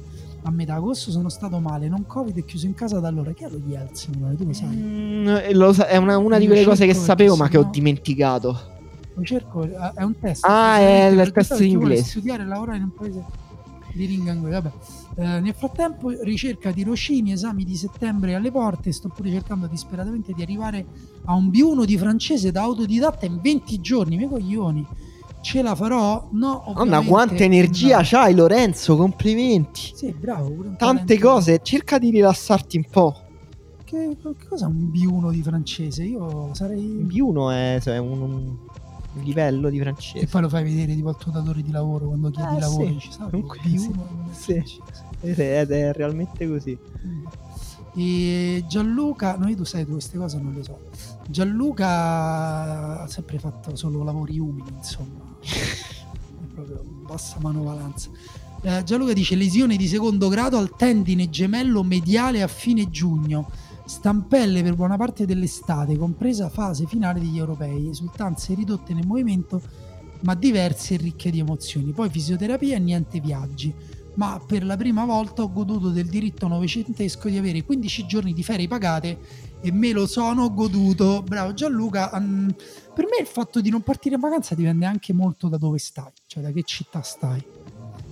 A metà agosto sono stato male, non Covid e chiuso in casa da allora. Che è lo Yeltsin? Tu lo sai? Mm, eh, lo sa- è una, una di quelle cose che sapevo ma che ho dimenticato. Lo cerco, eh, è un test. Ah, è il test in inglese. studiare e lavorare in un paese di inglese. Vabbè. Eh, nel frattempo, ricerca tirocini, esami di settembre alle porte. Sto pure cercando disperatamente di arrivare a un B1 di francese da autodidatta in 20 giorni. Mi coglioni ce la farò? No, Madonna, quanta energia no. c'hai Lorenzo, complimenti. Sì, bravo. Tante cose, cerca di rilassarti un po'. Che, che cosa è un B1 di francese? Io sarei... B1 è, cioè, un, un, livello di francese. E poi lo fai vedere tipo al tuo datore di lavoro quando chiedi eh, lavoro. Sì. Ci sa, Comunque, B1 sì. sì. Ed è realmente così. Mm. E Gianluca, no, io tu sai queste cose non le so. Gianluca ha sempre fatto solo lavori umili, insomma proprio bassa manovalanza. Eh, Gianluca dice lesione di secondo grado al tendine gemello mediale a fine giugno. Stampelle per buona parte dell'estate, compresa fase finale degli europei, esultanze ridotte nel movimento, ma diverse e ricche di emozioni. Poi fisioterapia e niente viaggi. Ma per la prima volta ho goduto del diritto novecentesco di avere 15 giorni di ferie pagate e me lo sono goduto. Bravo Gianluca. Um, per me il fatto di non partire in vacanza dipende anche molto da dove stai, cioè da che città stai.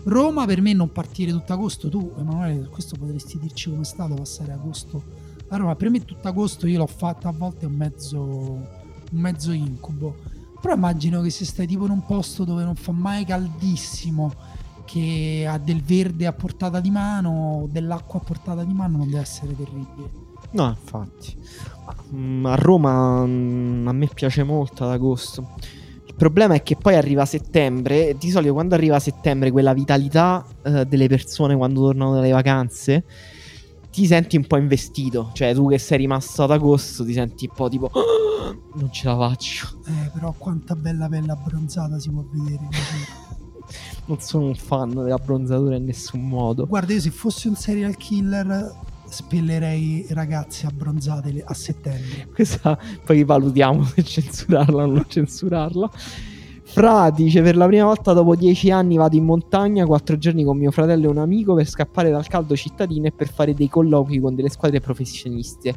Roma per me non partire tutto agosto, tu Emanuele, questo potresti dirci come è stato passare agosto a Roma. Per me tutto agosto io l'ho fatta a volte un mezzo, un mezzo incubo. Però immagino che se stai tipo in un posto dove non fa mai caldissimo, che ha del verde a portata di mano, dell'acqua a portata di mano, non deve essere terribile. No, infatti. Mm, a Roma mm, a me piace molto ad agosto. Il problema è che poi arriva settembre. Di solito, quando arriva settembre, quella vitalità uh, delle persone quando tornano dalle vacanze, ti senti un po' investito. Cioè, tu che sei rimasto ad agosto, ti senti un po' tipo. Oh, non ce la faccio. Eh, però quanta bella pelle abbronzata si può vedere. non sono un fan della bronzatura in nessun modo. Guarda, io se fossi un serial killer spellerei ragazze abbronzate a settembre. Questa poi valutiamo se censurarla o non censurarla. Fra dice per la prima volta dopo dieci anni vado in montagna quattro giorni con mio fratello e un amico per scappare dal caldo cittadino e per fare dei colloqui con delle squadre professioniste.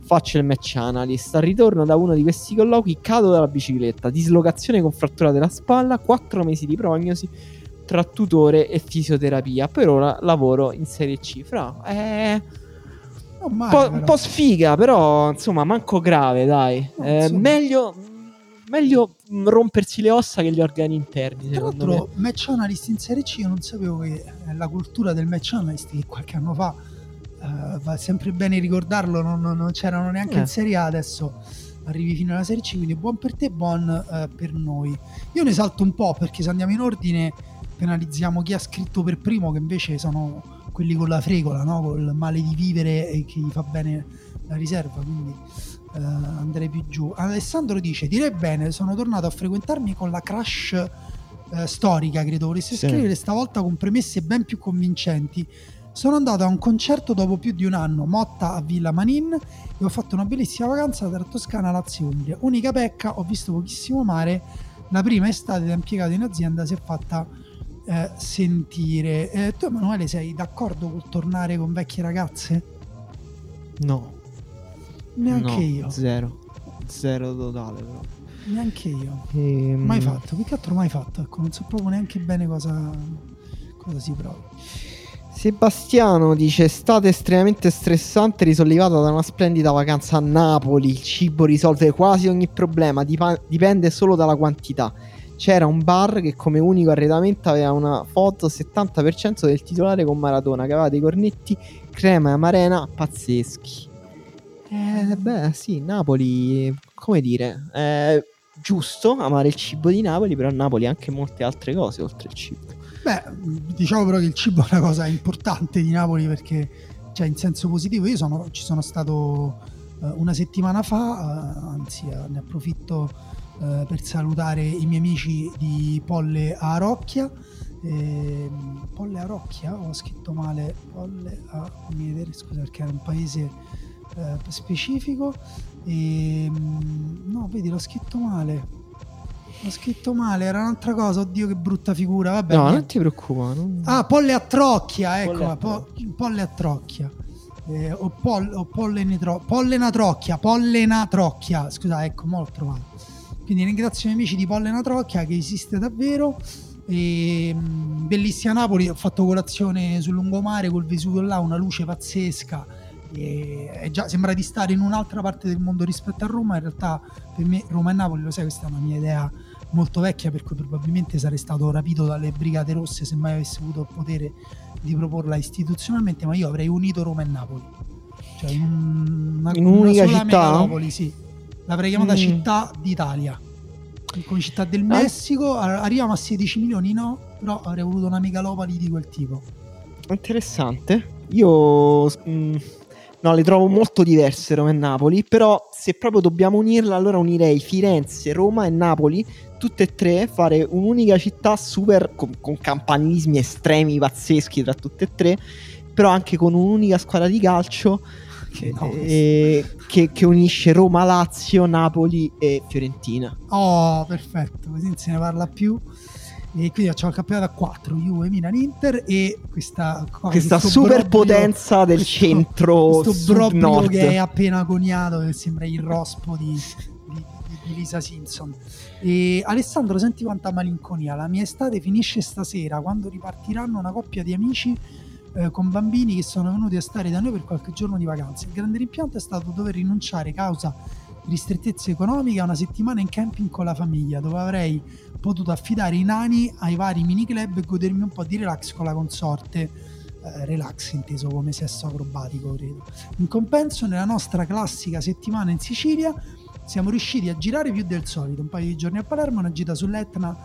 Faccio il match analyst. Al ritorno da uno di questi colloqui cado dalla bicicletta, dislocazione con frattura della spalla, quattro mesi di prognosi tra tutore e fisioterapia. Per ora lavoro in Serie C. Fra, eh un po', un po' sfiga, però insomma, manco grave, dai. Eh, meglio, meglio rompersi le ossa che gli organi interni. Tra l'altro, me. match analyst in Serie C, io non sapevo che la cultura del match analyst che qualche anno fa uh, va sempre bene ricordarlo, non, non, non c'erano neanche eh. in Serie A, adesso arrivi fino alla Serie C, quindi buon per te, buon uh, per noi. Io ne salto un po' perché se andiamo in ordine penalizziamo chi ha scritto per primo, che invece sono quelli con la fregola, no? col male di vivere e che gli fa bene la riserva, quindi eh, andrei più giù. Alessandro dice, direi bene, sono tornato a frequentarmi con la crash eh, storica, credo volesse sì. scrivere, stavolta con premesse ben più convincenti. Sono andato a un concerto dopo più di un anno, Motta a Villa Manin, e ho fatto una bellissima vacanza tra Toscana, Lazio e Umbria. Unica pecca, ho visto pochissimo mare, la prima estate da impiegato in azienda si è fatta eh, sentire. Eh, tu Emanuele sei d'accordo col tornare con vecchie ragazze? No. Neanche no, io. Zero. Zero totale però. Neanche io. Ehm... Mai fatto. Più che altro mai fatto. Ecco, non so proprio neanche bene cosa, cosa si provi. Sebastiano dice: Estate estremamente stressante, risollevata da una splendida vacanza a Napoli. Il cibo risolve quasi ogni problema, dip- dipende solo dalla quantità c'era un bar che come unico arredamento aveva una foto 70% del titolare con Maradona che aveva dei cornetti crema e amarena pazzeschi. Eh, beh, sì, Napoli, come dire, è giusto amare il cibo di Napoli, però Napoli anche molte altre cose oltre il cibo. Beh, diciamo però che il cibo è una cosa importante di Napoli perché, cioè, in senso positivo, io sono, ci sono stato uh, una settimana fa, uh, anzi, uh, ne approfitto per salutare i miei amici di Polle a Rocchia. Eh, Polle a Rocchia, ho scritto male, Polle a, fammi vedere, scusa perché era un paese specifico. E, ehm, no, vedi, l'ho scritto male ho scritto male, era un'altra cosa. Oddio, che brutta figura. Vabbè, no, niente. non ti preoccupare. Non... Ah, polle a trocchia, ecco. Po- polle a trocchia. Eh, o, pol- o pollenetro- pollenatrocchia, pollenatrocchia. Scusa, ecco, mo l'ho trovato. Quindi ringrazio i miei amici di Pollenatrocchia che esiste davvero. E, mh, bellissima Napoli, ho fatto colazione sul lungomare col Vesuvio là, una luce pazzesca. E, già, sembra di stare in un'altra parte del mondo rispetto a Roma. In realtà, per me, Roma e Napoli, lo sai, questa è una mia idea molto vecchia per cui probabilmente sarei stato rapito dalle Brigate Rosse se mai avessi avuto il potere di proporla istituzionalmente, ma io avrei unito Roma e Napoli. Cioè in, una, in un'unica città? Megalopoli, sì. L'avrei chiamata mm. città d'Italia. Come città del ah. Messico, arriviamo a 16 milioni no, però avrei voluto una megalopoli di quel tipo. Interessante. Io... Mh mm, No, le trovo molto diverse Roma e Napoli, però se proprio dobbiamo unirle allora unirei Firenze, Roma e Napoli, tutte e tre, fare un'unica città super con, con campanilismi estremi pazzeschi tra tutte e tre, però anche con un'unica squadra di calcio che, no, eh, che, che, unisce Roma, Lazio, Napoli e Fiorentina. Oh, perfetto, così non se ne parla più. E quindi facciamo il campionato a 4 Juve, Milan, Inter e questa, questa superpotenza del questo, centro questo Brobbio che è appena coniato che sembra il rospo di, di, di, Lisa Simpson. E Alessandro senti quanta malinconia. La mia estate finisce stasera quando ripartiranno una coppia di amici eh, con bambini che sono venuti a stare da noi per qualche giorno di vacanza il grande rimpianto è stato dover rinunciare causa ristrettezze economiche a una settimana in camping con la famiglia dove avrei potuto affidare i nani ai vari mini club e godermi un po' di relax con la consorte. Eh, relax inteso come sesso acrobatico, credo. In compenso, nella nostra classica settimana in Sicilia siamo riusciti a girare più del solito. Un paio di giorni a Palermo, una gita sull'Etna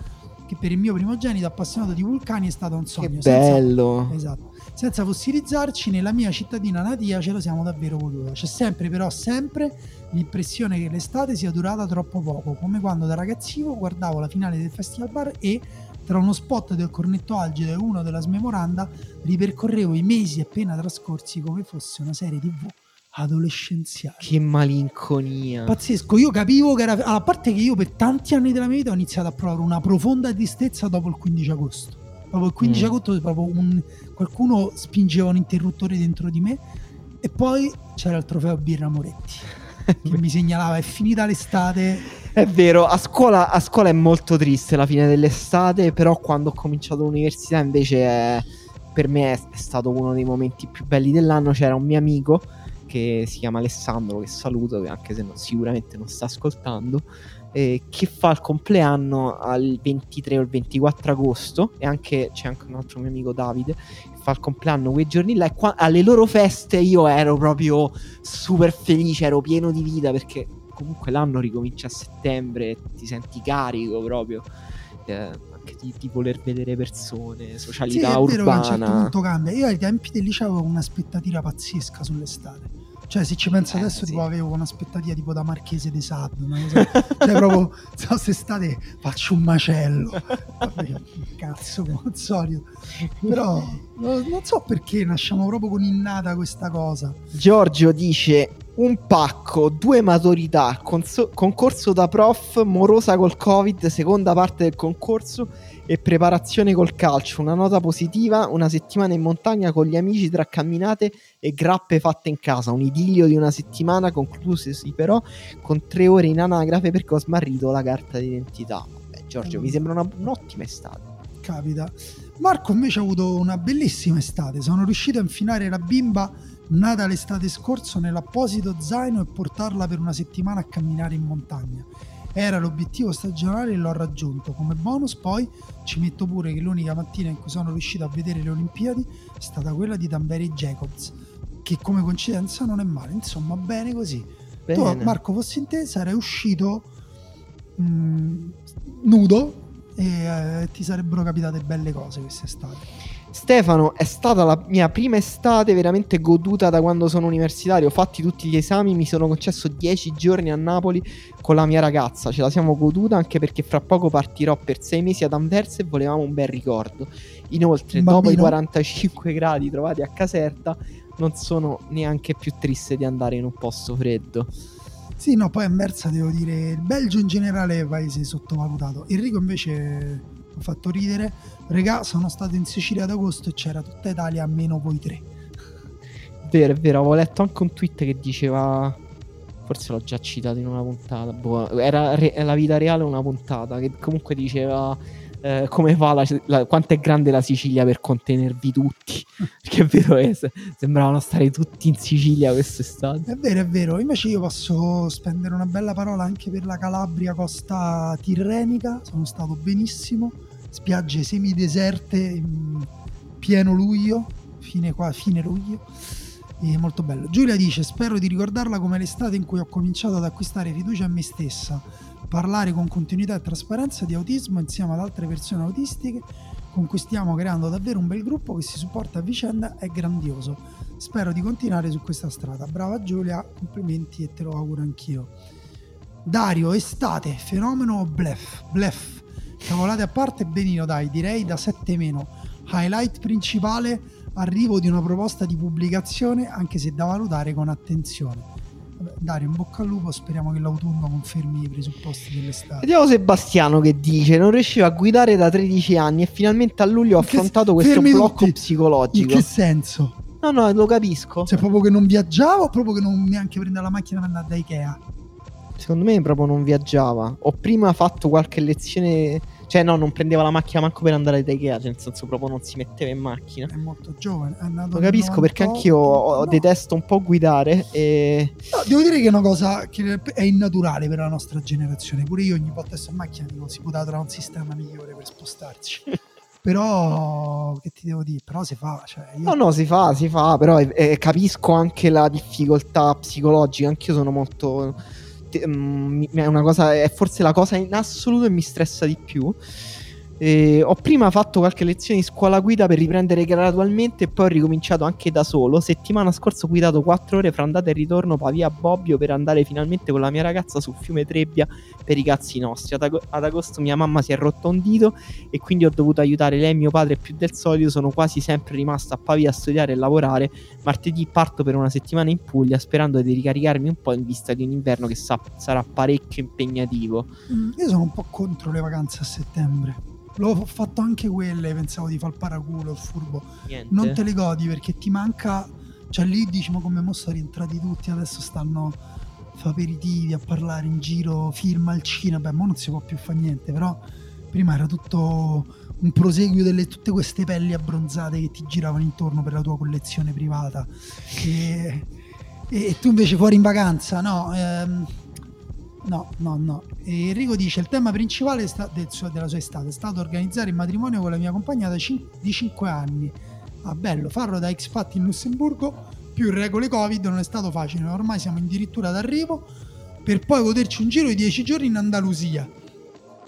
che per il mio primogenito appassionato di vulcani è stato un sogno. Che bello! Senza, esatto. Senza fossilizzarci, nella mia cittadina natia ce la siamo davvero goduta. C'è sempre, però, sempre l'impressione che l'estate sia durata troppo poco, come quando da ragazzino guardavo la finale del Festival Bar e tra uno spot del cornetto algido e uno della smemoranda ripercorrevo i mesi appena trascorsi come fosse una serie tv adolescenziale. Che malinconia. Pazzesco, io capivo che era... A parte che io per tanti anni della mia vita ho iniziato a provare una profonda tristezza dopo il 15 agosto. Proprio il 15 mm. agosto proprio un... qualcuno spingeva un interruttore dentro di me e poi c'era il trofeo Birra Moretti che mi segnalava è finita l'estate. È vero, a scuola, a scuola, è molto triste la fine dell'estate, però quando ho cominciato l'università invece è, per me è, è, stato uno dei momenti più belli dell'anno. C'era un mio amico che si chiama Alessandro, che saluto, anche se non, sicuramente non sta ascoltando, eh, che fa il compleanno al 23 o il 24 agosto e anche c'è anche un altro mio amico Davide che fa il compleanno quei giorni là e qua, alle loro feste io ero proprio super felice, ero pieno di vita perché comunque l'anno ricomincia a settembre, ti senti carico proprio. Eh, anche di, di, voler vedere persone, socialità sì, urbana. Vero a un certo punto cambia. Io ai tempi del liceo avevo un'aspettativa pazzesca sull'estate cioè, se ci penso eh, adesso, sì. tipo, avevo un'aspettativa tipo da Marchese de Sade. Cioè, proprio, se quest'estate faccio un macello. Vabbè, cazzo, come al solito. Però non so perché nasciamo proprio con innata questa cosa. Giorgio dice: un pacco, due maturità, conso- concorso da prof, morosa col Covid, seconda parte del concorso e preparazione col calcio, una nota positiva, una settimana in montagna con gli amici tra camminate e grappe fatte in casa, un idillio di una settimana conclusesi però con tre ore in anagrafe perché ho smarrito la carta d'identità. Beh, Giorgio, mm. mi sembra una, un'ottima estate. Capita. Marco invece ha avuto una bellissima estate, sono riuscito a infilare la bimba nata l'estate scorsa nell'apposito zaino e portarla per una settimana a camminare in montagna Era l'obiettivo stagionale e l'ho raggiunto. Come bonus poi ci metto pure che l'unica mattina in cui sono riuscito a vedere le Olimpiadi è stata quella di Tamberi Jacobs, che come coincidenza non è male. Insomma, bene così. Bene. Tu, Marco, fossi in te, sarei uscito mh, mm, nudo e eh, ti sarebbero capitate belle cose quest'estate. Stefano, è stata la mia prima estate veramente goduta da quando sono universitario. Ho fatti tutti gli esami, mi sono concesso 10 giorni a Napoli con la mia ragazza. Ce la siamo goduta anche perché fra poco partirò per 6 mesi ad Anversa e volevamo un bel ricordo. Inoltre, Bambino. dopo i 45 gradi trovati a Caserta, non sono neanche più triste di andare in un posto freddo. Sì, no, poi Anversa devo dire, il Belgio in generale è un paese sottovalutato. Enrico invece ha fatto ridere. Regà, sono stato in Sicilia ad agosto e c'era tutta Italia a meno voi tre. Vero, è vero, avevo letto anche un tweet che diceva forse l'ho già citato in una puntata. Boh, era re- la vita reale una puntata che comunque diceva eh, come fa la, la, quanto è grande la Sicilia per contenervi tutti. Perché è vero che se, sembravano stare tutti in Sicilia quest'estate. È vero, è vero. Invece io posso spendere una bella parola anche per la Calabria, costa tirrenica. Sono stato benissimo. Spiagge semideserte in pieno luglio, fine, qua, fine luglio. E molto bello. Giulia dice: Spero di ricordarla come l'estate in cui ho cominciato ad acquistare fiducia in me stessa parlare con continuità e trasparenza di autismo insieme ad altre persone autistiche con cui stiamo creando davvero un bel gruppo che si supporta a vicenda è grandioso. Spero di continuare su questa strada. Brava Giulia, complimenti e te lo auguro anch'io. Dario, estate, fenomeno o blef? Blef. Cavolate a parte, benino dai, direi da 7 meno. Highlight principale, arrivo di una proposta di pubblicazione anche se da valutare con attenzione. Dario, in bocca al lupo, speriamo che l'autunno confermi i presupposti dell'estate. Vediamo Sebastiano che dice: Non riuscivo a guidare da 13 anni e finalmente a luglio ho affrontato questo blocco tutti. psicologico. In che senso? No, no, lo capisco. Cioè, proprio che non viaggiavo o proprio che non neanche prendeva la macchina per andare da Ikea? Secondo me proprio non viaggiava. Ho prima fatto qualche lezione cioè, no, non prendeva la macchina manco per andare da Ikea. Cioè, nel senso, proprio non si metteva in macchina. È molto giovane. È nato Lo capisco 98, perché anch'io no. detesto un po' guidare. E... No, devo dire che è una cosa che è innaturale per la nostra generazione. Pure io ogni volta che sto in macchina dico si può trovare un sistema migliore per spostarci. però che ti devo dire però si fa cioè io... no no si fa si fa però eh, capisco anche la difficoltà psicologica anch'io sono molto è una cosa, è forse la cosa in assoluto che mi stressa di più. Eh, ho prima fatto qualche lezione di scuola guida per riprendere gradualmente e poi ho ricominciato anche da solo. Settimana scorsa ho guidato 4 ore fra andata e ritorno Pavia Bobbio per andare finalmente con la mia ragazza sul fiume Trebbia per i cazzi nostri. Ad, ag- ad, agosto mia mamma si è rotto un dito e quindi ho dovuto aiutare lei e mio padre più del solito. Sono quasi sempre rimasto a Pavia a studiare e lavorare. Martedì parto per una settimana in Puglia sperando di ricaricarmi un po' in vista di un inverno che sa- sarà parecchio impegnativo. Mm, io sono un po' contro le vacanze a settembre. L'ho fatto anche quelle, pensavo di far paraculo, il furbo. Niente. Non te le godi perché ti manca... Cioè lì dici ma come mo sono rientrati tutti, adesso stanno a fare aperitivi, a parlare in giro, film al cinema, beh, mo non si può più fare niente, però prima era tutto un proseguio delle tutte queste pelli abbronzate che ti giravano intorno per la tua collezione privata. E, e tu invece fuori in vacanza, no? Ehm, No, no, no. E Enrico dice: Il tema principale del suo- della sua estate è stato organizzare il matrimonio con la mia compagna cin- di 5 anni. Ah, bello, farlo da expat in Lussemburgo più regole Covid non è stato facile. Ormai siamo addirittura d'arrivo per poi goderci un giro di 10 giorni in Andalusia.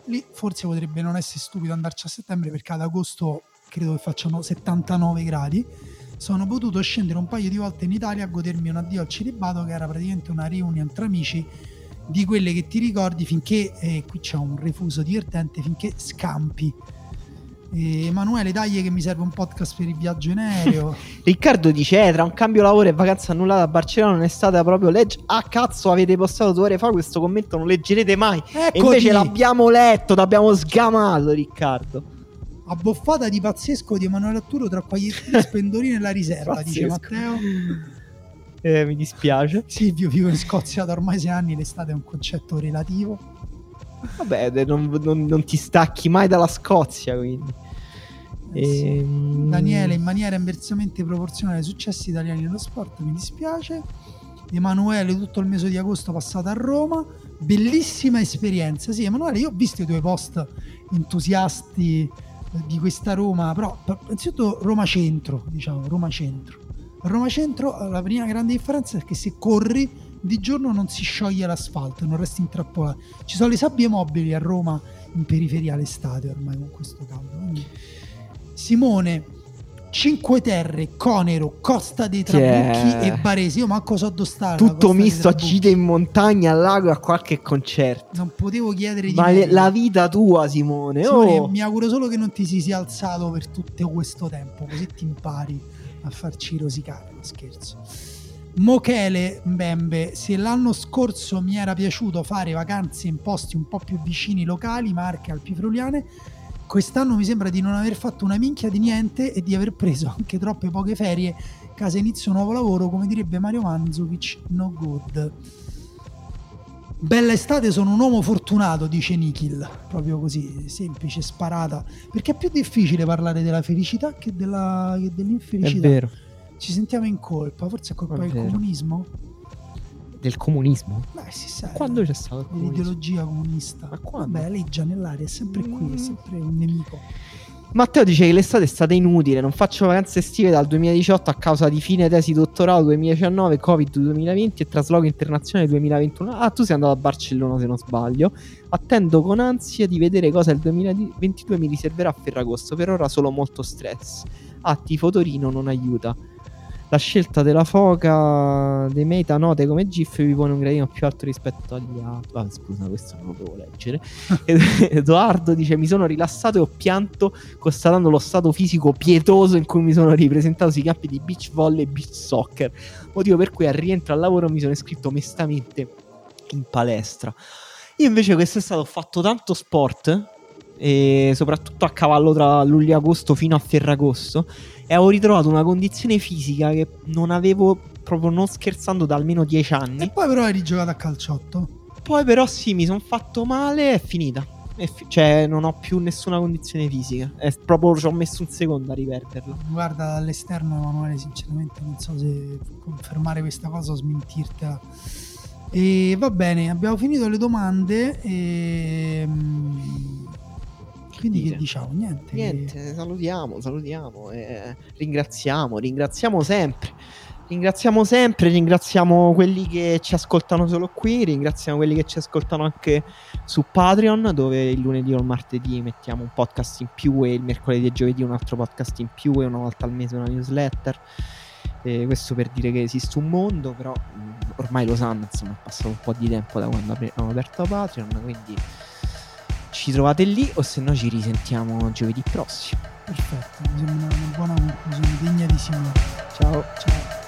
Lì forse potrebbe non essere stupido andarci a settembre perché ad agosto credo che facciano 79 gradi. Sono potuto scendere un paio di volte in Italia a godermi un addio al celibato che era praticamente una reunion tra amici di quelle che ti ricordi finché, eh, qui c'è un refuso divertente, finché scampi. Eh, Emanuele, dai che mi serve un podcast per il viaggio in aereo. Riccardo dice, eh, tra un cambio lavoro e vacanza annullata a Barcellona non è stata proprio legge. Ah cazzo, avete postato due ore fa questo commento, non leggerete mai. Eccoti. E invece l'abbiamo letto, l'abbiamo sgamato Riccardo. Abboffata di pazzesco di Emanuele Atturo tra pagliettini, spendolini e la riserva, dice Matteo. Eh, mi dispiace. Sì, io vivo in Scozia da ormai sei anni, l'estate è un concetto relativo. Vabbè, non, non, non ti stacchi mai dalla Scozia, quindi. Eh sì. ehm... Daniele, in maniera inversamente proporzionale ai successi italiani nello sport, mi dispiace. Emanuele, tutto il mese di agosto passato a Roma, bellissima esperienza. Sì, Emanuele, io ho visto i tuoi post entusiasti eh, di questa Roma, però innanzitutto Roma Centro, diciamo, Roma Centro. Roma Centro la prima grande differenza è che se corri di giorno non si scioglie l'asfalto, non resti intrappolato. Ci sono le sabbie mobili a Roma in periferia l'estate ormai con questo caldo. Quindi Simone Cinque Terre, Conero, Costa dei Trabucchi yeah. e Baresi. Io manco so dove stare. Tutto misto a gite in montagna, al lago e a qualche concerto. Non potevo chiedere di Ma le, la vita tua, Simone. Simone oh. Mi auguro solo che non ti si sia alzato per tutto questo tempo, così ti impari a farci rosicare. Ma scherzo. Mochele Mbembe, se l'anno scorso mi era piaciuto fare vacanze in posti un po' più vicini locali, Marche, Alpi Friuliane, quest'anno mi sembra di non aver fatto una minchia di niente e di aver preso anche troppe poche ferie. Casa inizio nuovo lavoro, come direbbe Mario Manzovic, no good. Bella estate, sono un uomo fortunato, dice Nikhil. Proprio così, semplice, sparata. Perché è più difficile parlare della felicità che, della, che dell'infelicità. È vero. Ci sentiamo in colpa, forse è colpa è del vero. comunismo? del comunismo? Beh, si sa. Quando c'è stato L'ideologia comunista. Ma quando? Beh, lei già nell'aria, è sempre qui, è sempre un nemico. Matteo dice che l'estate è stata inutile, non faccio vacanze estive dal 2018 a causa di fine tesi dottorato 2019, Covid 2020 e trasloco internazionale 2021. Ah, tu sei andato a Barcellona se non sbaglio. Attendo con ansia di vedere cosa il 2022 mi riserverà a Ferragosto. Per ora solo molto stress. Ah, tifo Torino non aiuta. La scelta della foca dei metanote come GIF vi pone un gradino più alto rispetto agli altri. Ah, scusa, questo non lo devo leggere. Edoardo dice: Mi sono rilassato e ho pianto, constatando lo stato fisico pietoso in cui mi sono ripresentato sui campi di beach volley e beach soccer. Motivo per cui al rientro al lavoro mi sono iscritto mestamente in palestra. Io invece quest'estate ho fatto tanto sport, e soprattutto a cavallo tra luglio e agosto fino a Ferragosto e avevo ritrovato una condizione fisica che non avevo proprio non scherzando da almeno dieci anni. E poi però hai rigiocato a calciotto. Poi però sì, mi sono fatto male e è finita. È fi- cioè non ho più nessuna condizione fisica. È proprio ci ho messo un secondo a riperderla. Guarda dall'esterno Emanuele, sinceramente non so se confermare questa cosa o smentirtela. E va bene, abbiamo finito le domande e quindi che diciamo? Niente. Niente, salutiamo, salutiamo, eh, ringraziamo, ringraziamo sempre. Ringraziamo sempre, ringraziamo quelli che ci ascoltano solo qui, ringraziamo quelli che ci ascoltano anche su Patreon, dove il lunedì o il martedì mettiamo un podcast in più e il mercoledì e giovedì un altro podcast in più e una volta al mese una newsletter. E questo per dire che esiste un mondo, però mm, ormai lo sanno, insomma, è passato un po' di tempo da quando abbiamo aperto Patreon, quindi ci trovate lì o se no ci risentiamo giovedì prossimo. Perfetto, mi sembra una buona conclusione, degna di Simone. Ciao. Ciao.